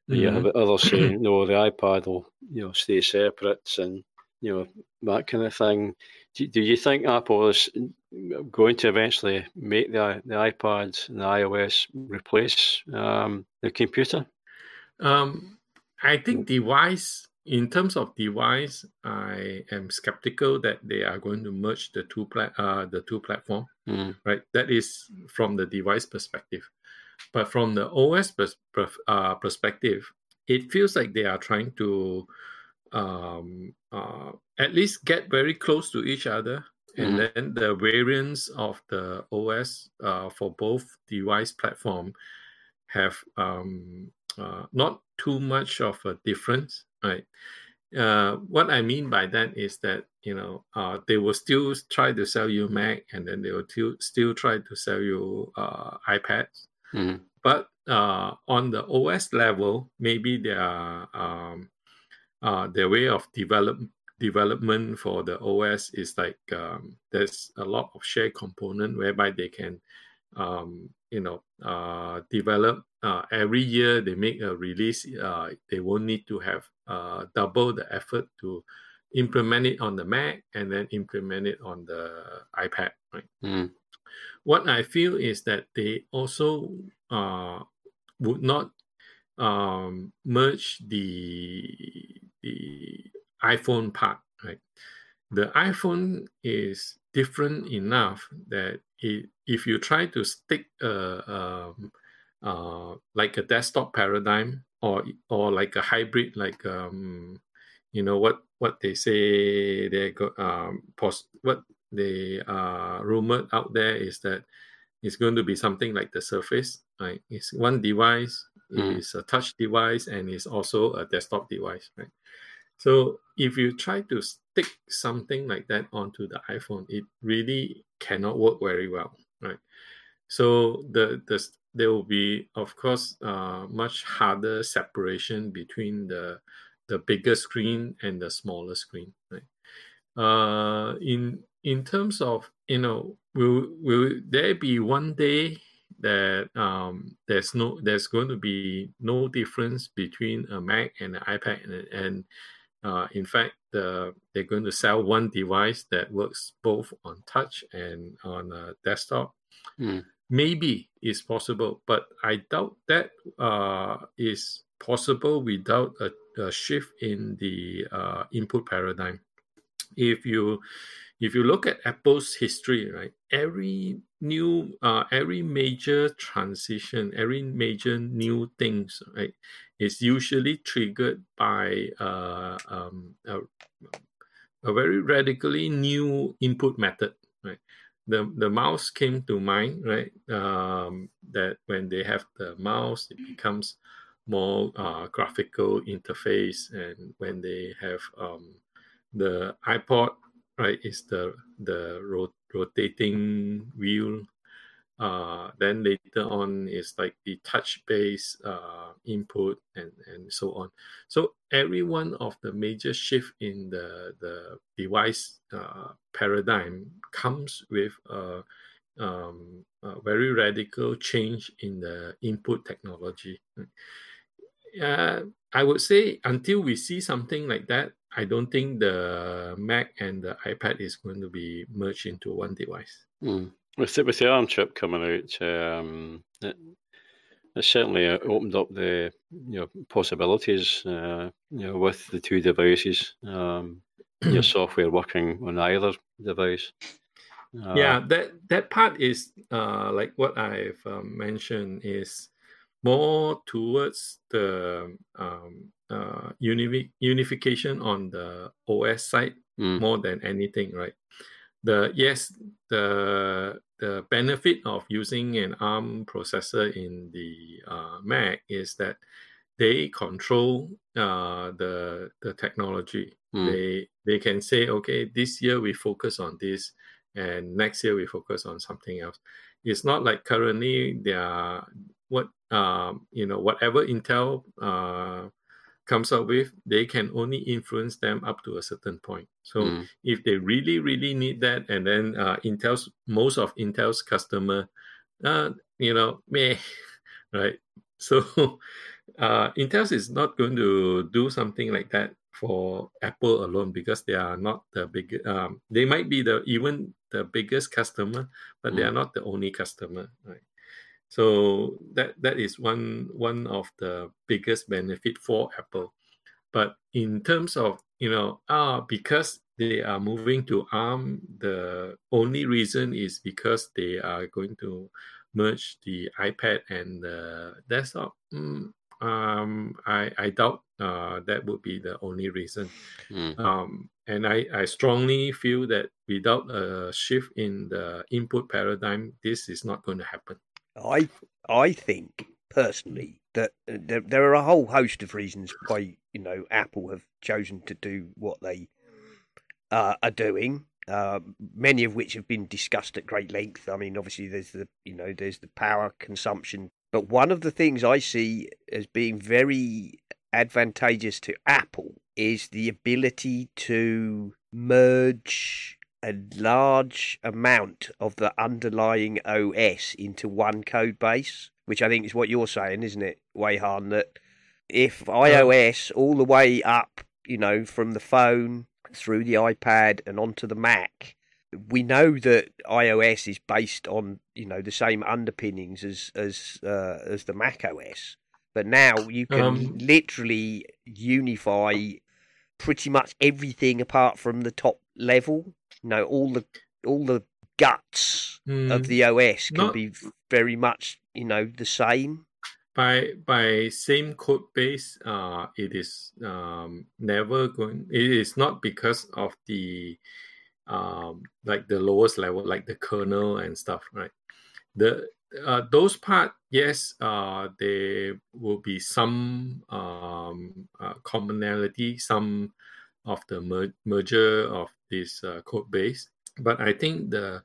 And You have others saying, no, the iPad will, you know, stay separate and, you know, that kind of thing. Do, do you think Apple is going to eventually make the, the iPad and the iOS replace um, the computer? Um, I think device, in terms of device, I am skeptical that they are going to merge the two plat, uh, the two platform. Mm. Right, that is from the device perspective, but from the OS pers- per- uh, perspective, it feels like they are trying to um, uh, at least get very close to each other. And then the variants of the OS uh, for both device platform have um, uh, not too much of a difference. Right? Uh, what I mean by that is that you know uh, they will still try to sell you Mac, and then they will still still try to sell you uh, iPads. Mhm. But uh, on the OS level, maybe their um, uh, their way of develop development for the OS is like um, there's a lot of shared component whereby they can um, you know uh, develop uh, every year they make a release uh, they won't need to have uh, double the effort to implement it on the mac and then implement it on the ipad right Mm. what i feel is that they also uh, would not um, merge the the iphone part right the iphone is different enough that it, if you try to stick a, um, uh, like a desktop paradigm or or like a hybrid like um, you know what what they say they um pos- what they uh rumored out there is that it's going to be something like the surface right it's one device Mm. is a touch device and it's also a desktop device right so if you try to stick something like that onto the iphone it really cannot work very well right? So the the there will be of course uh, much harder separation between the the bigger screen and the smaller screen right? Uh in in terms of you know will will there be one day that um there's no there's going to be no difference between a mac and an ipad and, and uh, in fact the they're going to sell one device that works both on touch and on a desktop Mm. maybe it's possible but i doubt that uh, is possible without a, a shift in the uh, input paradigm if you if you look at apple's history right every new uh, every major transition every major new things right is usually triggered by uh, um, a, a very radically new input method right? The the mouse came to mind right? Um, that when they have the mouse it becomes more uh, graphical interface and when they have um, the ipod right is the the ro- rotating wheel uh, then later on is like the touch based uh, input and and so on so every one of the major shift in the the device uh, paradigm comes with a, um, a very radical change in the input technology uh, I would say until we see something like that, I don't think the Mac and the iPad is going to be merged into one device. Mm. With the, with the ARM chip coming out, um, it, it certainly uh, opened up the you know possibilities uh, you know with the two devices. Um, your software working on either device. Uh, yeah, that that part is uh, like what I've um, mentioned is more towards the um, uh, unifi- unification on the OS side Mm. more than anything, right? The yes, the the benefit of using an ARM processor in the uh, Mac is that they control uh, the the technology. Mm. They they can say, okay, this year we focus on this, and next year we focus on something else. It's not like currently they are what um, you know whatever Intel uh, comes up with, they can only influence them up to a certain point. So Mm. if they really really need that, and then uh, Intel's most of Intel's customer, uh, you know, meh, right? So uh, Intel is not going to do something like that for Apple alone because they are not the big. Um, they might be the even the biggest customer, but they Mm. are not the only customer, right? So that that is one one of the biggest benefit for Apple. But in terms of you know ah because they are moving to ARM, the only reason is because they are going to merge the iPad and the desktop. Mm, um, I I doubt uh, that would be the only reason. Mm. Um, and I, I strongly feel that without a shift in the input paradigm, this is not going to happen. I I think personally that uh, there, there are a whole host of reasons why you know Apple have chosen to do what they uh, are doing. Uh, many of which have been discussed at great length. I mean, obviously, there's the you know there's the power consumption, but one of the things I see as being very advantageous to Apple is the ability to merge a large amount of the underlying OS into one code base, which I think is what you're saying, isn't it, Weyhan? That if iOS all the way up, you know, from the phone through the iPad and onto the Mac, we know that iOS is based on you know the same underpinnings as as uh, as the Mac OS, but now you can Um, literally unify pretty much everything apart from the top level. You know, all the all the guts mm, of the OS can not- be very much you know the same. by by same code base uh it is um never going it is not because of the um like the lowest level like the kernel and stuff right the uh, those part yes uh there will be some um uh, commonality some of the mer- merger of this uh, code base but i think the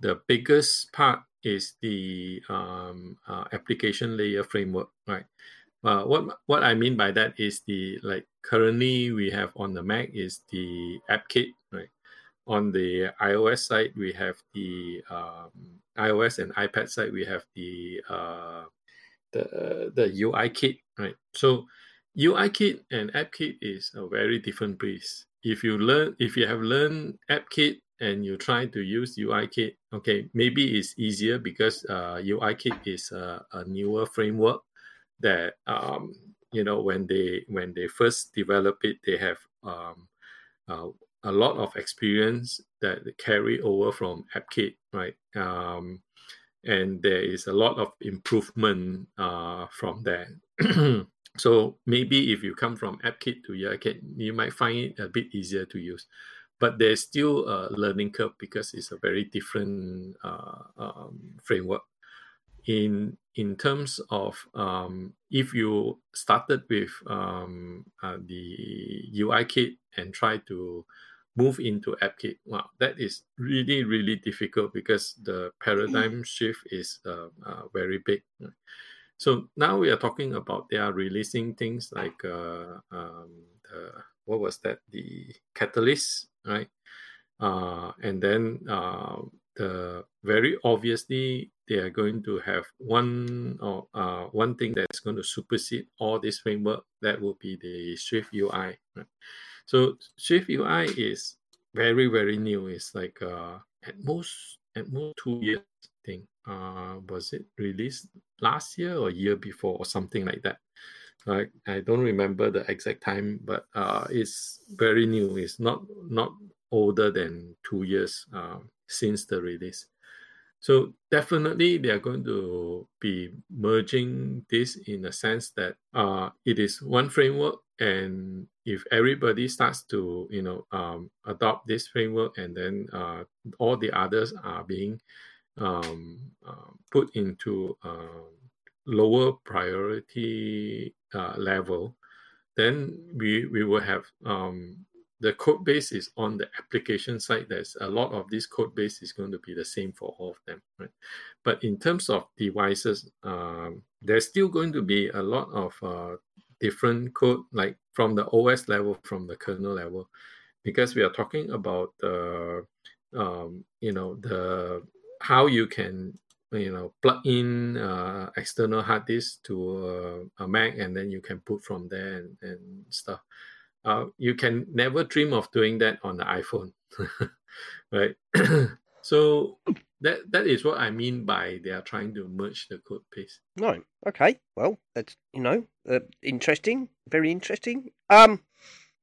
the biggest part is the um, uh, application layer framework, right? Uh, what what I mean by that is the like currently we have on the Mac is the AppKit, right? On the iOS side we have the um, iOS and iPad side we have the uh, the the UIKit, right? So UIKit and AppKit is a very different beast. If you learn, if you have learned AppKit and you try to use UIKit, okay, maybe it's easier because uh, UIKit is a, a newer framework that um, you know when they when they first develop it, they have um, uh, a lot of experience that they carry over from AppKit, right? Um, and there is a lot of improvement uh, from there. so maybe if you come from AppKit to UIKit, you might find it a bit easier to use but there's still a learning curve because it's a very different uh, um, framework. In in terms of um, if you started with um, uh, the UIKit and try to move into AppKit, wow, that is really really difficult because the paradigm shift is uh, uh, very big. So now we are talking about they are releasing things like uh, um, what was that? The catalyst right? Uh, and then uh, the very obviously they are going to have one or uh, one thing that's going to supersede all this framework. That will be the SwiftUI right? so SwiftUI is very very new. It's like uh, at most at most two years thing uh, was it released last year or year before or something like that I, I don't remember the exact time, but uh, it's very new. It's not not older than two years uh, since the release. So definitely they are going to be merging this in a sense that uh, it is one framework, and if everybody starts to you know um, adopt this framework, and then uh, all the others are being um, uh, put into uh, lower priority uh, level, then we we will have um, the code base is on the application side. There's a lot of this code base is going to be the same for all of them, right? But in terms of devices, um, there's still going to be a lot of uh, different code, like from the OS level, from the kernel level, because we are talking about the um, you know the how you can you know plug in uh, external hard disk to uh, a Mac and then you can put from there and, and stuff. Uh, you can never dream of doing that on the iPhone, right? so that that is what I mean by they are trying to merge the code base. No, okay, well that's you know uh, interesting, very interesting. Um,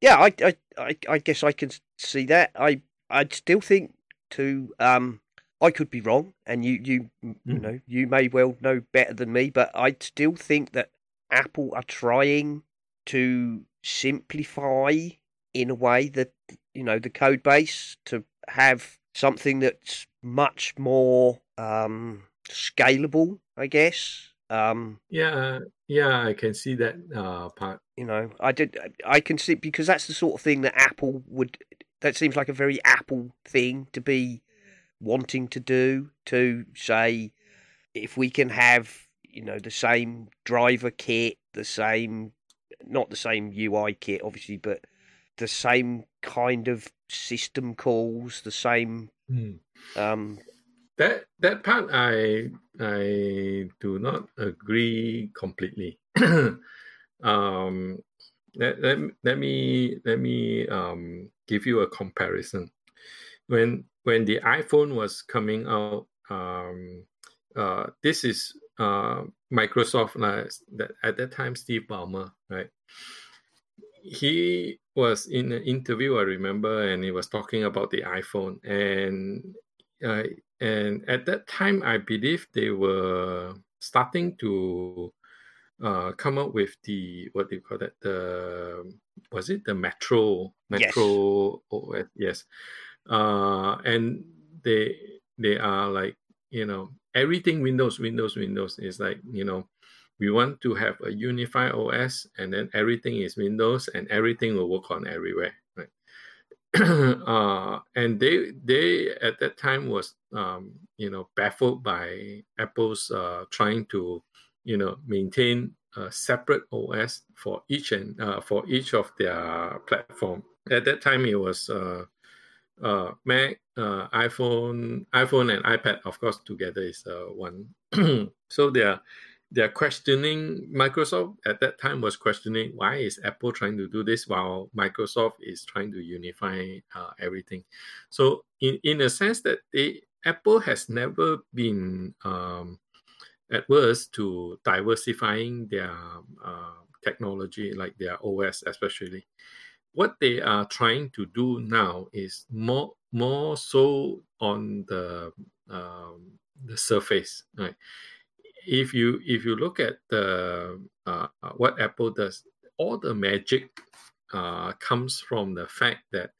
yeah, I, I I I guess I can see that. I I still think to um I could be wrong, and you you you Mm. know you may well know better than me, but I still think that Apple are trying to simplify in a way that you know the code base to have something that's much more um, scalable, I guess. Um, yeah, yeah, I can see that uh, part. you know, I did. I can see because that's the sort of thing that Apple would. That seems like a very Apple thing to be wanting to do. To say, if we can have, you know, the same driver kit, the same, not the same UI kit, obviously, but the same kind of system calls, the same. Um, That that part I I do not agree completely. um, let, let, let me let me um, give you a comparison. When when the iPhone was coming out, um, uh, this is uh, Microsoft. Uh, that at that time, Steve Ballmer, right? He was in an interview, I remember, and he was talking about the iPhone, and uh, and at that time, I believe they were starting to uh, come up with the what do you call that? The was it the Metro Metro OS? Yes, uh, and they they are like you know everything Windows Windows Windows is like you know we want to have a unified OS and then everything is Windows and everything will work on everywhere, right? uh, and they they at that time was um, you know baffled by Apple's uh, trying to you know maintain a separate OS for each and uh, for each of their platform. At that time, it was uh, uh, Mac, uh, iPhone, iPhone and iPad. Of course, together is uh, one. so they are they are questioning Microsoft at that time was questioning why is Apple trying to do this while Microsoft is trying to unify uh, everything. So in in a sense that they Apple has never been um, adverse to diversifying their uh, technology, like their OS especially. What they are trying to do now is more more so on the um, the surface, right? If you if you look at the uh, what Apple does, all the magic uh, comes from the fact that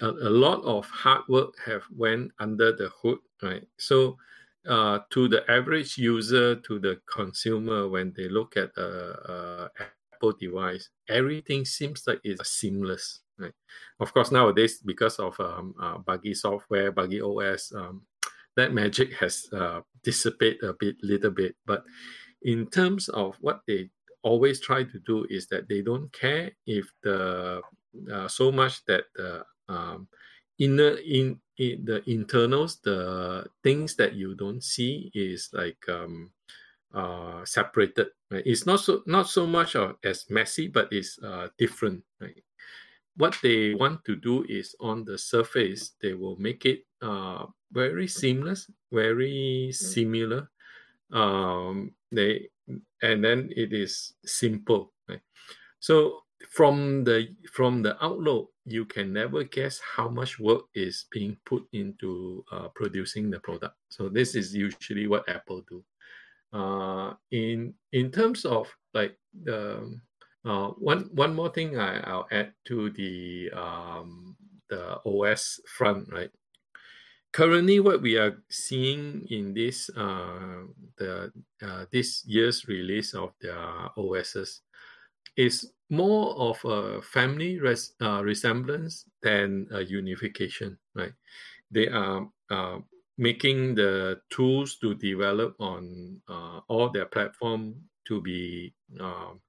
a, a lot of hard work have went under the hood, right? So uh, to the average user, to the consumer, when they look at a, a Apple device, everything seems like it's seamless. Right? Of course, nowadays because of um, uh, buggy software, buggy OS, um, that magic has uh, dissipated a bit, little bit. But in terms of what they always try to do is that they don't care if the uh, so much that the um, inner in, in the internals the things that you don't see is like um uh separated right? it's not so not so much of as messy but it's uh different right? What they want to do is on the surface they will make it uh very seamless very similar. Um they and then it is simple right? So from the from the outlook you can never guess how much work is being put into uh, producing the product. So this is usually what apple do uh, in in terms of like the uh, one one more thing I, i'll add to the um, the os front right currently what we are seeing in this uh, the uh, this year's release of their OSs is more of a family res- uh, resemblance than a unification, right? They are uh, making the tools to develop on uh, all their platform to be um,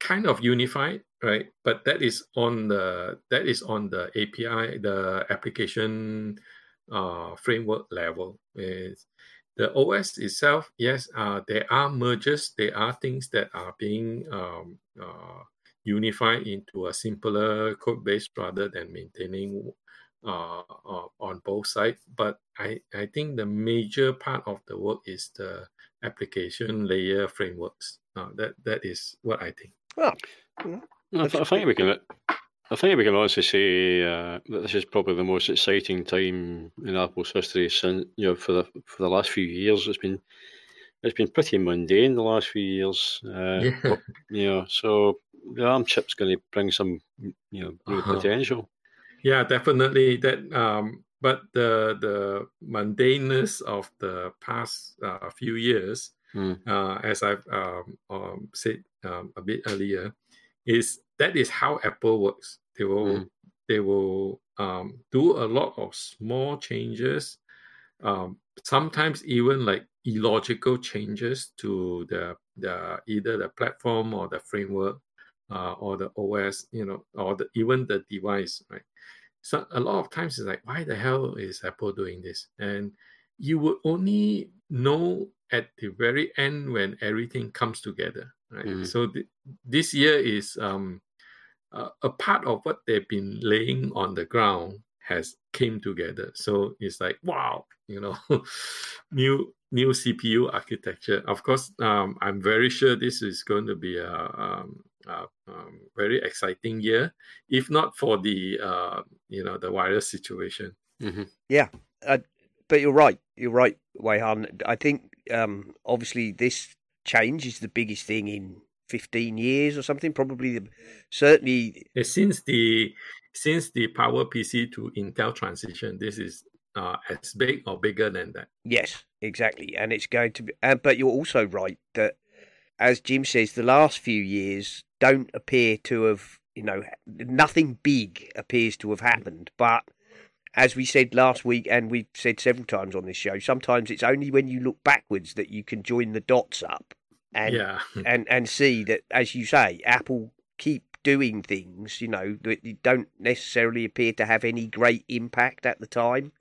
kind of unified, right? But that is on the that is on the API, the application uh, framework level. It's, the OS itself, yes, uh, there are mergers, there are things that are being um, uh, unified into a simpler code base rather than maintaining uh, uh, on both sides. But I, I think the major part of the work is the application layer frameworks. Uh, that that is what I think. well, I, th- I think we can. I think we can honestly say uh, that this is probably the most exciting time in Apple's history since you know for the for the last few years. It's been it's been pretty mundane the last few years. Uh, Yeah. but, you know, so the ARM chip's going to bring some you know new Uh-huh. potential. Yeah, definitely that. Um, but the the mundaneness of the past uh, few years Mm. uh, as I've um, um, said um, a bit earlier, is that is how Apple works. They will Mm. they will um, do a lot of small changes, um, sometimes even like illogical changes to the the either the platform or the framework uh, or the OS, you know, or the, even the device, right? So a lot of times it's like, why the hell is Apple doing this? And you would only know at the very end when everything comes together, right? Mhm. So th- this year is um, uh, a part of what they've been laying on the ground has came together. So it's like wow, you know, new new CPU architecture. Of course, um, I'm very sure this is going to be a, um, a um, very exciting year, if not for the uh, you know the virus situation. hmm but you're right. You're right, Weyhan. I think um, obviously this change is the biggest thing in 15 years or something. Probably, the, certainly, Uh, Since the since the Power PC to Intel transition, this is uh, as big or bigger than that. yes, exactly. And it's going to be. Uh, but you're also right that, as Jim says, the last few years don't appear to have. You know, nothing big appears to have happened. But as we said last week, and we've said several times on this show, sometimes it's only when you look backwards that you can join the dots up. And yeah, and and see that, as you say, Apple keep doing things, you know, that don't necessarily appear to have any great impact at the time,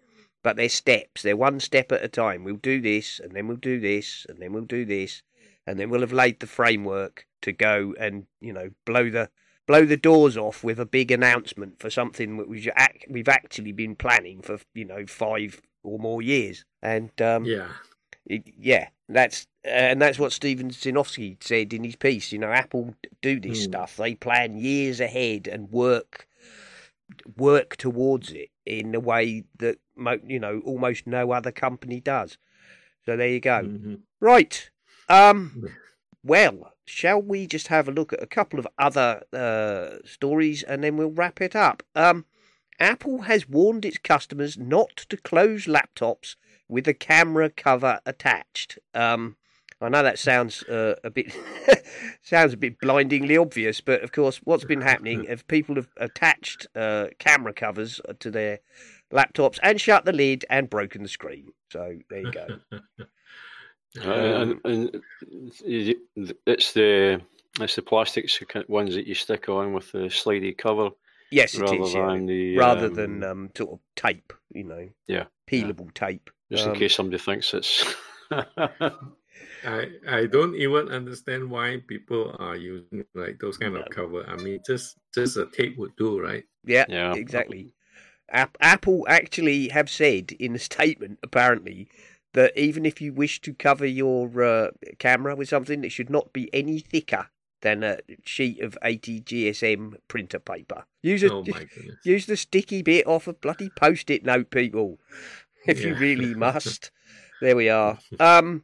but they're steps. They're one step at a time. We'll do this, and then we'll do this, and then we'll do this, and then we'll have laid the framework to go and you know blow the blow the doors off with a big announcement for something that we've we've actually been planning for you know five or more years. And um, yeah. it- yeah, that's and that's what Steven Sinofsky said in his piece. You know, Apple do this Hmm. stuff; they plan years ahead and work work towards it in a way that mo- you know almost no other company does. So there you go. Mhm. Right. Um. Well, shall we just have a look at a couple of other uh, stories and then we'll wrap it up? Um, Apple has warned its customers not to close laptops with a camera cover attached. Um, I know that sounds uh, a bit sounds a bit blindingly obvious, but of course, what's been happening is people have attached uh, camera covers to their laptops and shut the lid and broken the screen. So there you go. Uh, and, and it's the it's the plastic ones that you stick on with the slidey cover Yes, it rather is. yeah. than the rather um, than um, sort of tape, you know. Yeah, Peelable tape. just in um, case somebody thinks it's. I I don't even understand why people are using like those kind No. of cover. I mean, just just a tape would do, right? Yeah, Yeah. exactly. Apple actually have said in a statement, apparently, that even if you wish to cover your uh, camera with something, it should not be any thicker than a sheet of 80 GSM printer paper. Use a, Oh use the sticky bit off a bloody post-it note, people, if you really must. there we are. Um,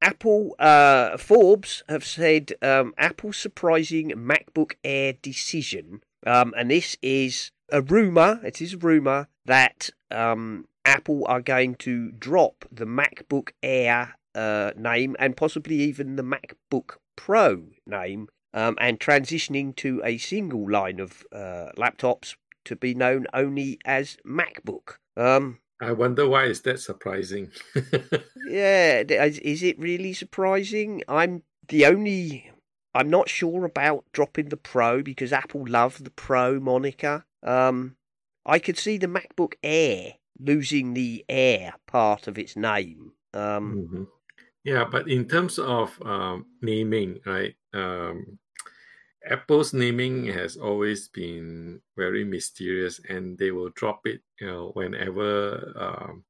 Apple, uh, Forbes have said um, Apple's surprising MacBook Air decision, um, and this is a rumor. It is a rumor that um, Apple are going to drop the MacBook Air uh, name and possibly even the MacBook Pro name, um, and transitioning to a single line of uh, laptops to be known only as MacBook. Um, I wonder why is that surprising. yeah, is, is it really surprising? I'm the only. I'm not sure about dropping the Pro because Apple love the Pro moniker. Um, I could see the MacBook Air losing the Air part of its name. Um, Mhm. Yeah, but in terms of um, naming, right? Um, Apple's naming has always been very mysterious, and they will drop it, you know, whenever, um,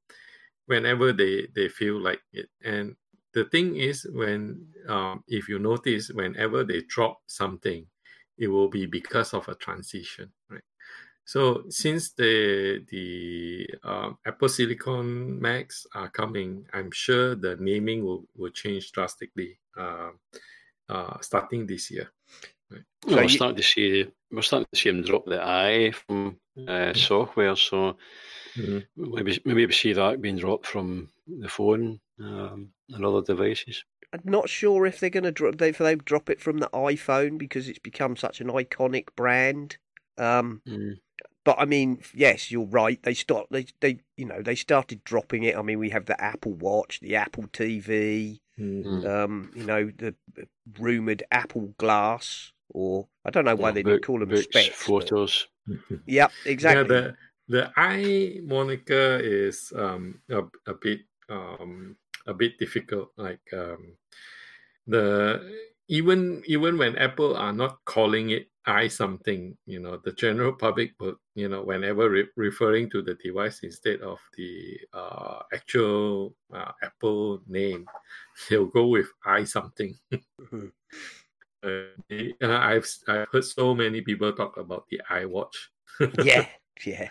whenever they they feel like it. And the thing is, when um, if you notice, whenever they drop something, it will be because of a transition, right? So since the the um, Apple Silicon Macs are coming, I'm sure the naming will, will change drastically uh, uh, starting this year. Well, we're you- starting to see we're starting to see them drop the I from uh, software, so Mhm. maybe maybe we see that being dropped from the phone um, and other devices. I'm not sure if they're going to drop. If they drop it from the iPhone because it's become such an iconic brand. Um, Mm. But I mean, yes, you're right. They start. They they you know they started dropping it. I mean, we have the Apple Watch, the Apple TV. Mhm. Um, you know the rumored Apple Glass, or I don't know why Yeah, they book- didn't call them books, specs. but- photos. Yep, exactly. Yeah, the the i moniker is um a, a bit um a bit difficult. Like um the even even when Apple are not calling it i something, you know, the general public will you know whenever re- referring to the device instead of the uh, actual uh, Apple name, they'll go with i something. Mhm. Uh, uh, I've I've heard so many people talk about the iWatch. yeah, yeah.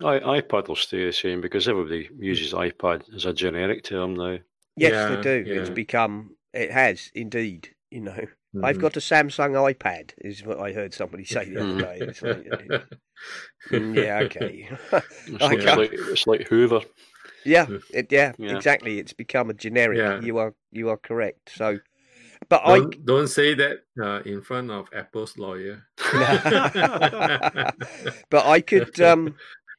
I, iPad will stay the same because everybody uses iPad as a generic term now. Yes, Yeah, they do. It's become. It has indeed. You know, I've Mhm. got a Samsung iPad. Is what I heard somebody say the other Mm. day. It's like, mm, yeah, okay. It's, like, it's like it's like Hoover. yeah, it, yeah, Yeah. exactly. It's become a generic. Yeah. You are you are correct. So, but I don't, don't say that uh, in front of Apple's lawyer. but I could. Um,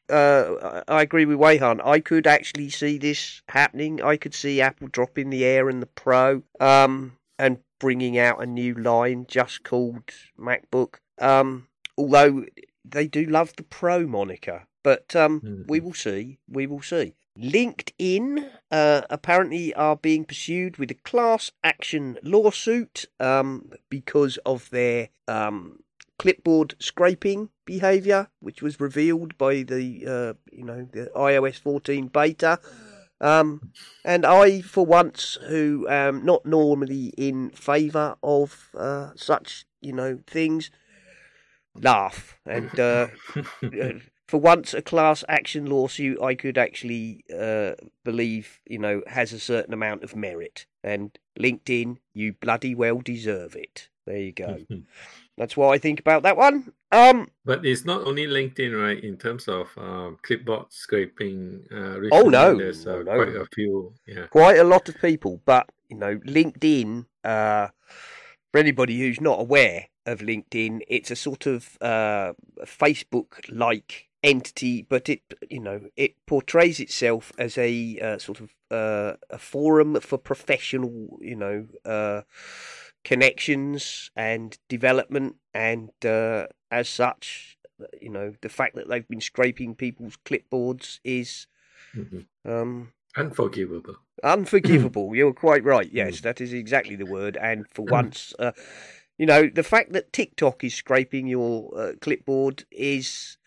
uh, I I agree with Weyhan. I could actually see this happening. I could see Apple dropping the Air and the Pro, um, and bringing out a new line just called MacBook. Um, although they do love the Pro moniker, but um, we Mhm. will see. We will see. LinkedIn uh, apparently are being pursued with a class action lawsuit um, because of their um, clipboard scraping behavior, which was revealed by the uh, you know the iOS 14 beta. Um, and I, for once, who am not normally in favour of uh, such you know things, laugh and uh, uh, for once a class action lawsuit I could actually uh, believe you know has a certain amount of merit. And LinkedIn, you bloody well deserve it. There you go. That's what I think about that one. Um, but it's not only LinkedIn, right? In terms of um, clipboard scraping. Uh, Oh, no, there's uh, no, no. quite a few. Yeah. quite a lot of people, but you know, LinkedIn. Uh, for anybody who's not aware of LinkedIn, it's a sort of uh, Facebook-like entity, but it you know it portrays itself as a uh, sort of uh, a forum for professional, you know, uh, connections and development, and uh, as such, you know, the fact that they've been scraping people's clipboards is Mhm. um, Unforgivable. Unforgivable. You're quite right. Yes, that is exactly the word. And for once, uh, you know, the fact that TikTok is scraping your uh, clipboard is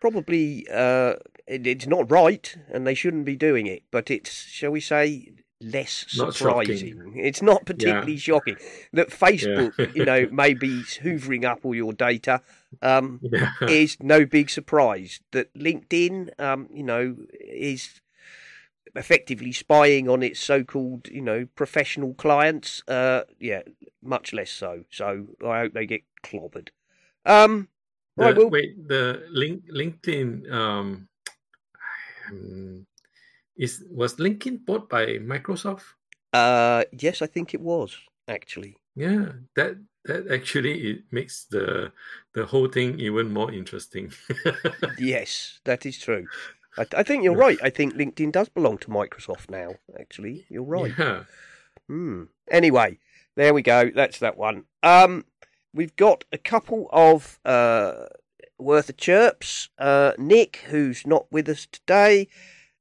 probably uh, it, it's not right, and they shouldn't be doing it. But it's, shall we say, less surprising. shocking. It's not particularly shocking that Facebook, you know, may be hoovering up all your data. Um, Yeah. is no big surprise that LinkedIn, um, you know, is effectively spying on its so-called, you know, professional clients. Uh, yeah, much less so. So I hope they get clobbered. Um, The, right, well, wait, the link LinkedIn um, um, is was LinkedIn bought by Microsoft? uh, yes, I think it was actually. Yeah, that that actually it makes the the whole thing even more interesting. Yes, that is true. I, I think you're right. I think LinkedIn does belong to Microsoft now. Actually, you're right. Yeah. Hmm. Anyway, there we go. That's that one. Um, we've got a couple of uh worth of chirps. Uh, Nick, who's not with us today,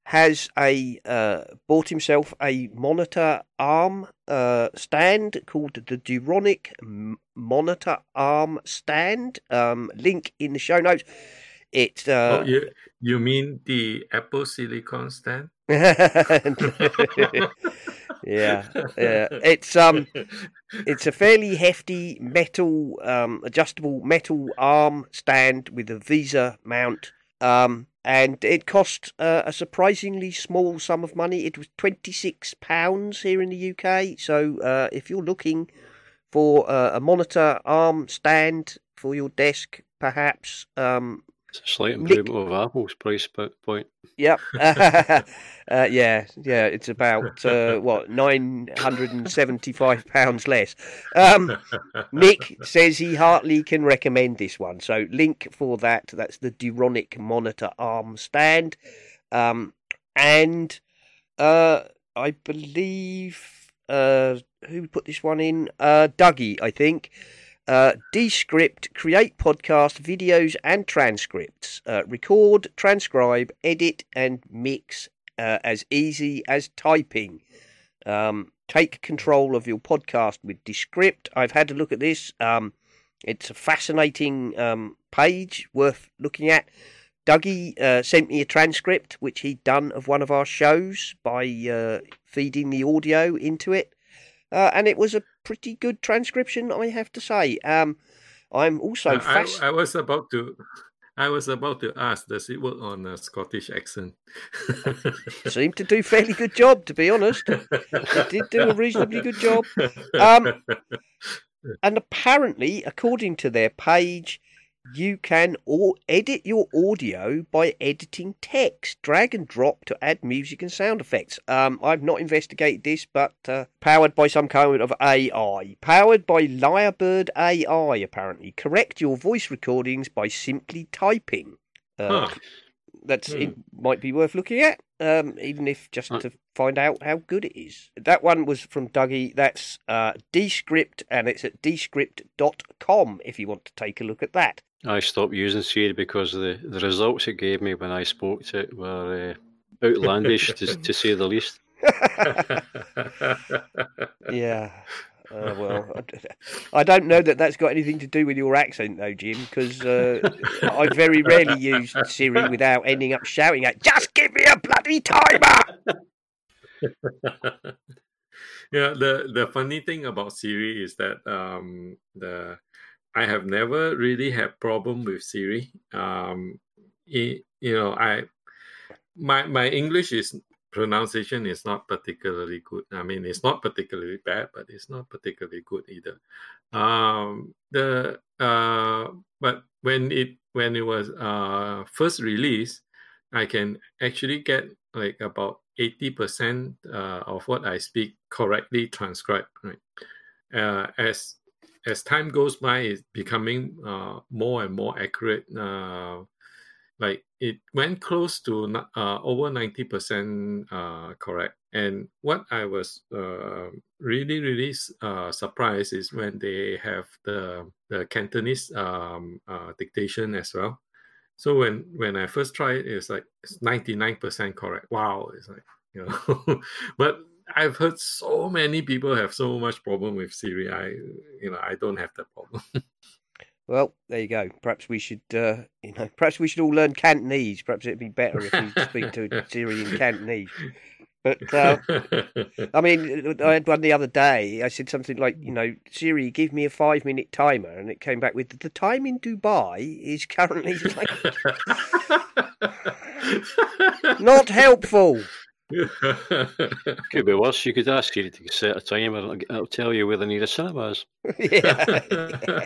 has a uh bought himself a monitor arm uh stand called the Duronic M- Monitor Arm Stand. Um, link in the show notes. It uh, oh, you you mean the Apple Silicon stand? yeah, yeah. It's um, it's a fairly hefty metal, um, adjustable metal arm stand with a VESA mount. Um, and it cost uh, a surprisingly small sum of money. It was twenty six pounds here in the UK. So uh, if you're looking for uh, a monitor arm stand for your desk, perhaps um, It's a slight Nick- improvement of Apple's price point. Yep. uh, yeah, yeah. It's about uh, what nine hundred and seventy-five pounds less. Um, Nick says he heartily can recommend this one. So link for that. That's the Duronic monitor arm stand, um, and uh, I believe uh, who put this one in? Uh, Dougie, I think. Uh, Descript, create podcast, videos, and transcripts. Uh, record, transcribe, edit, and mix uh, as easy as typing. Um, take control of your podcast with Descript. I've had a look at this. Um, it's a fascinating um, page worth looking at. Dougie uh, sent me a transcript which he'd done of one of our shows by uh, feeding the audio into it. Uh, and it was a pretty good transcription, I have to say. Um, I'm also I, fast. I was about to. I was about to ask, does it work on a Scottish accent? Seemed to do a fairly good job, to be honest. It did do a reasonably good job. Um, And apparently, according to their page, you can or edit your audio by editing text, drag and drop to add music and sound effects. Um, I've not investigated this, but uh, powered by some kind of AI, powered by Lyrebird AI, apparently. Correct your voice recordings by simply typing. Uh, Huh. That's Hmm. it might be worth looking at, um, even if just Uh, to find out how good it is. That one was from Dougie. That's uh, Descript, and it's at descript.com if you want to take a look at that. I stopped using Siri because the, the results it gave me when I spoke to it were uh, outlandish, to, to say the least. Yeah. Uh, well, I don't know that that's got anything to do with your accent, though, Jim, because uh, I very rarely use Siri without ending up shouting at, just give me a bloody timer! yeah, the the funny thing about Siri is that um the I have never really had problem with Siri. Um, it, you know, I my my English is pronunciation is not particularly good. I mean, it's not particularly bad, but it's not particularly good either. Um, the uh, but when it when it was uh first released, I can actually get like about eighty percent uh, of what I speak correctly transcribed. Right, uh, as as time goes by, it's becoming uh, more and more accurate. Uh, like it went close to uh, over 90% uh, correct. And what I was uh, really, really uh, surprised is when they have the, the Cantonese um, uh, dictation as well. So when, when I first tried it, it's like it's 99% correct. Wow. It's like, you know, but I've heard so many people have so much problem with Siri. I, you know, I don't have that problem. Well, there you go. Perhaps we should, uh, you know, perhaps we should all learn Cantonese. Perhaps it'd be better if we speak to Siri in Cantonese. But uh, I mean, I had one the other day. I said something like, you know, Siri, give me a five-minute timer, and it came back with the time in Dubai is currently like, not helpful. Could be worse. You could ask Siri to set a timer and it'll- it'll tell you where the nearest cinema is. yeah.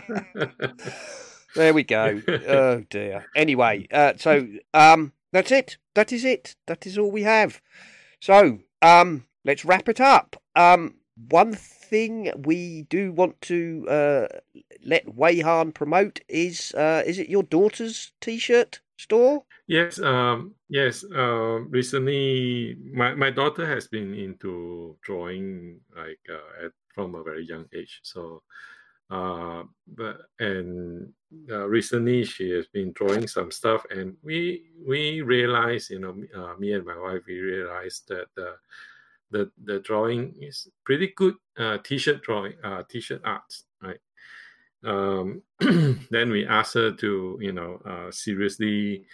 There we go. Oh dear. Anyway, uh, so um, that's it. That is it. That is all we have. So um, let's wrap it up. Um, one thing we do want to uh, let Weyhan promote is uh, is it your daughter's t-shirt store? Yes, um, yes. Uh, recently, my, my daughter has been into drawing like uh, at, from a very young age. So, uh, but and uh, recently she has been drawing some stuff, and we we realized, you know, me- uh, me and my wife, we realized that the the the drawing is pretty good. Uh, t-shirt drawing, t-shirt right? Um, then we asked her to, you know, uh, seriously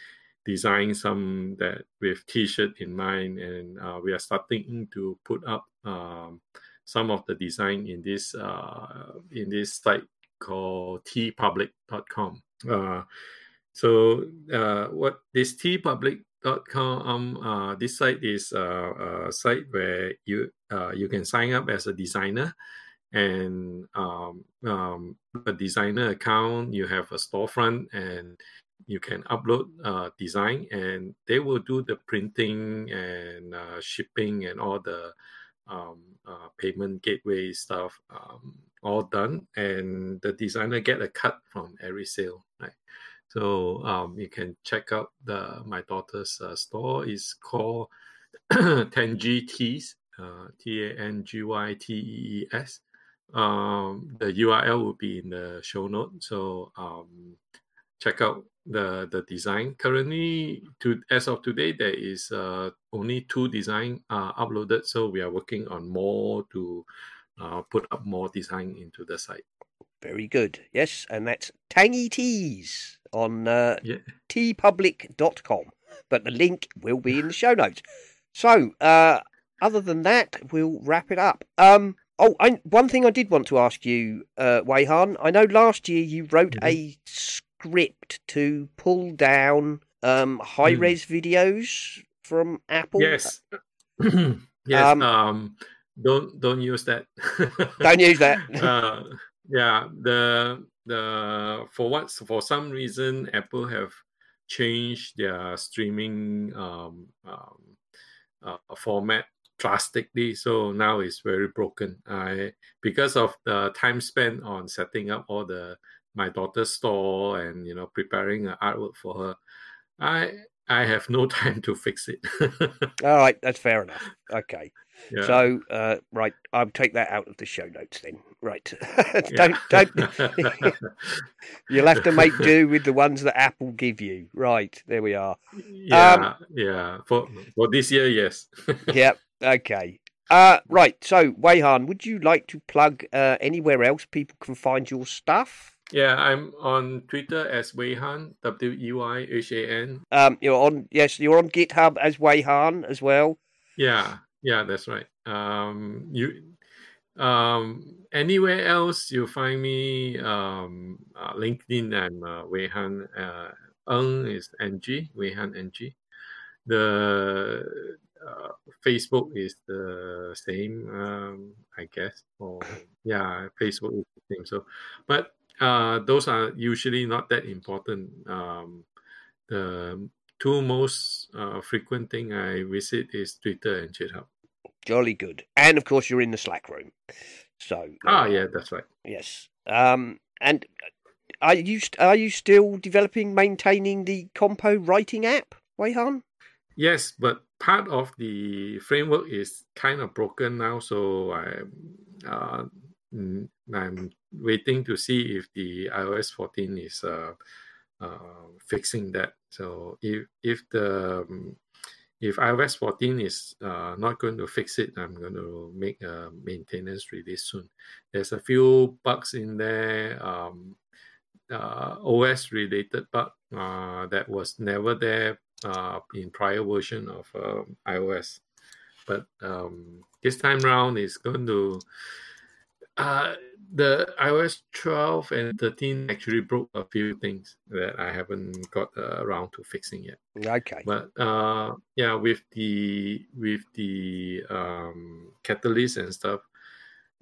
design some that with t-shirt in mind and uh, we are starting to put up um, some of the design in this uh, in this site called teepublic.com uh, so uh, what this teepublic.com um, uh, this site is uh, a site where you uh, you can sign up as a designer and um, um, a designer account you have a storefront and you can upload uh, design, and they will do the printing and uh, shipping and all the um, uh, payment gateway stuff um, all done, and the designer get a cut from every sale, right? So um, you can check out the my daughter's uh, store. is called Tangy Tees, uh, T A N G Y T E E S. Um, the URL will be in the show note. So um, check out the the design. Currently, to as of today, there is uh, only two design uh, uploaded. So we are working on more to uh, put up more design into the site. Very good. Yes, and that's Tangy Tees on uh, Yeah. teepublic.com. But the link will be in the show notes. So, uh, other than that, we'll wrap it up. Um, oh, I, one thing I did want to ask you, uh, Weyhan. I know last year you wrote Mhm. a script to pull down um, high Mm. res videos from Apple. Yes. yes. Um, Um, don't don't use that. Don't use that. uh, yeah. The the for what for some reason Apple have changed their streaming um, um uh, format drastically. So now it's very broken. I because of the time spent on setting up all the my daughter's store and you know preparing artwork for her, I I have no time to fix it. All right, that's fair enough. Okay. Yeah. So, uh, right, I'll take that out of the show notes then. Right. Don't, don't. You'll have to make do with the ones that Apple give you. Right. There we are. yeah, Um, yeah. For for this year, yes. Yep. Okay. Uh, right. So, Weyhan, would you like to plug uh, anywhere else people can find your stuff? yeah, I'm on Twitter as Weyhan, W E Y H A N. Um, you're on. Yes, you're on GitHub as Weyhan as well. Yeah, yeah, that's right. Um, you, um, anywhere else you find me, um, uh, LinkedIn, I'm uh, Weyhan. Uh, Ng is NG, Weyhan NG. The uh, Facebook is the same, um, I guess. Or yeah, Facebook is the same. So, but uh, those are usually not that important. Um, the two most uh, frequent thing I visit is Twitter and GitHub. Jolly good. And of course, you're in the Slack room. So. Ah, uh, yeah, that's right. Yes. Um, and are you st- are you still developing, maintaining the Compo writing app, Weyhan? Yes, but part of the framework is kind of broken now, so I, uh, I'm waiting to see if the iOS 14 is uh, uh, fixing that. So if if the um, if iOS 14 is uh, not going to fix it, I'm going to make a maintenance release soon. There's a few bugs in there, um, uh, OS related bug uh, that was never there uh, in prior version of um iOS. But um, this time round, it's going to uh, the iOS 12 and 13 actually broke a few things that I haven't got uh, around to fixing yet. Okay. But uh, yeah, with the with the um, catalyst and stuff,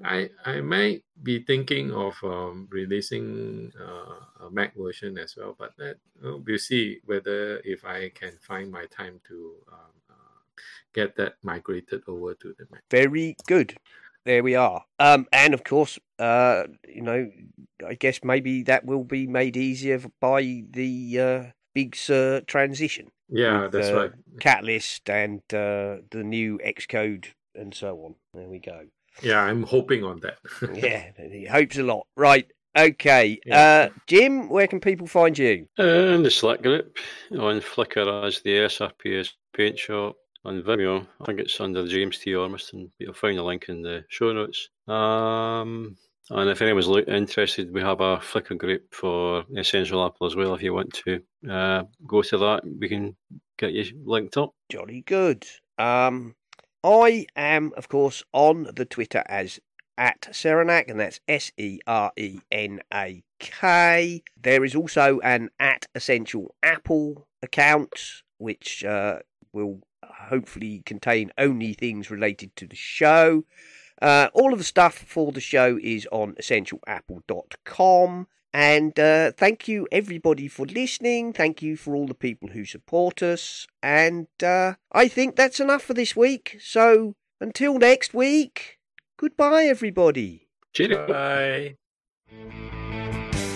I I might be thinking of um, releasing uh, a Mac version as well. But that, uh, we'll see whether if I can find my time to um, uh, get that migrated over to the Mac. Very good. There we are. Um, and of course, uh, you know, I guess maybe that will be made easier by the uh, Big Sur transition. Yeah, with, that's uh, right. Catalyst and uh, the new Xcode and so on. There we go. Yeah, I'm hoping on that. yeah, he hopes a lot. Right. Okay. Yeah. Uh, Jim, where can people find you? Uh, in the Slack group on Flickr as the SRPS Paint Shop. On Vimeo, I think it's under James T. Ormiston. You'll find the link in the show notes. Um, and if anyone's lo- interested, we have a Flickr group for Essential Apple as well. If you want to uh, go to that, we can get you linked up. Jolly good. Um, I am, of course, on the Twitter as at Serenak, and that's S E R E N A K. There is also an at Essential Apple account, which uh, will hopefully contain only things related to the show. Uh, all of the stuff for the show is on essentialapple.com. And uh, thank you, everybody, for listening. Thank you for all the people who support us. And uh, I think that's enough for this week. So until next week, goodbye, everybody. Cheerio. Bye.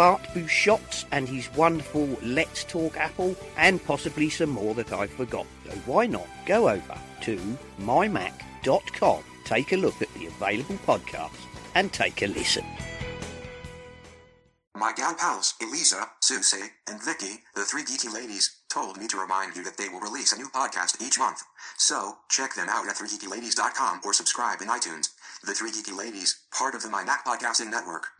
Bart Busschots and his wonderful Let's Talk Apple, and possibly some more that I've forgotten. So why not go over to mymac.com, take a look at the available podcasts, and take a listen. My gal pals, Elisa, Susie, and Vicky, the three geeky ladies, told me to remind you that they will release a new podcast each month. So, check them out at 3geekyladies.com or subscribe in iTunes. The Three Geeky Ladies, part of the My Mac Podcasting Network.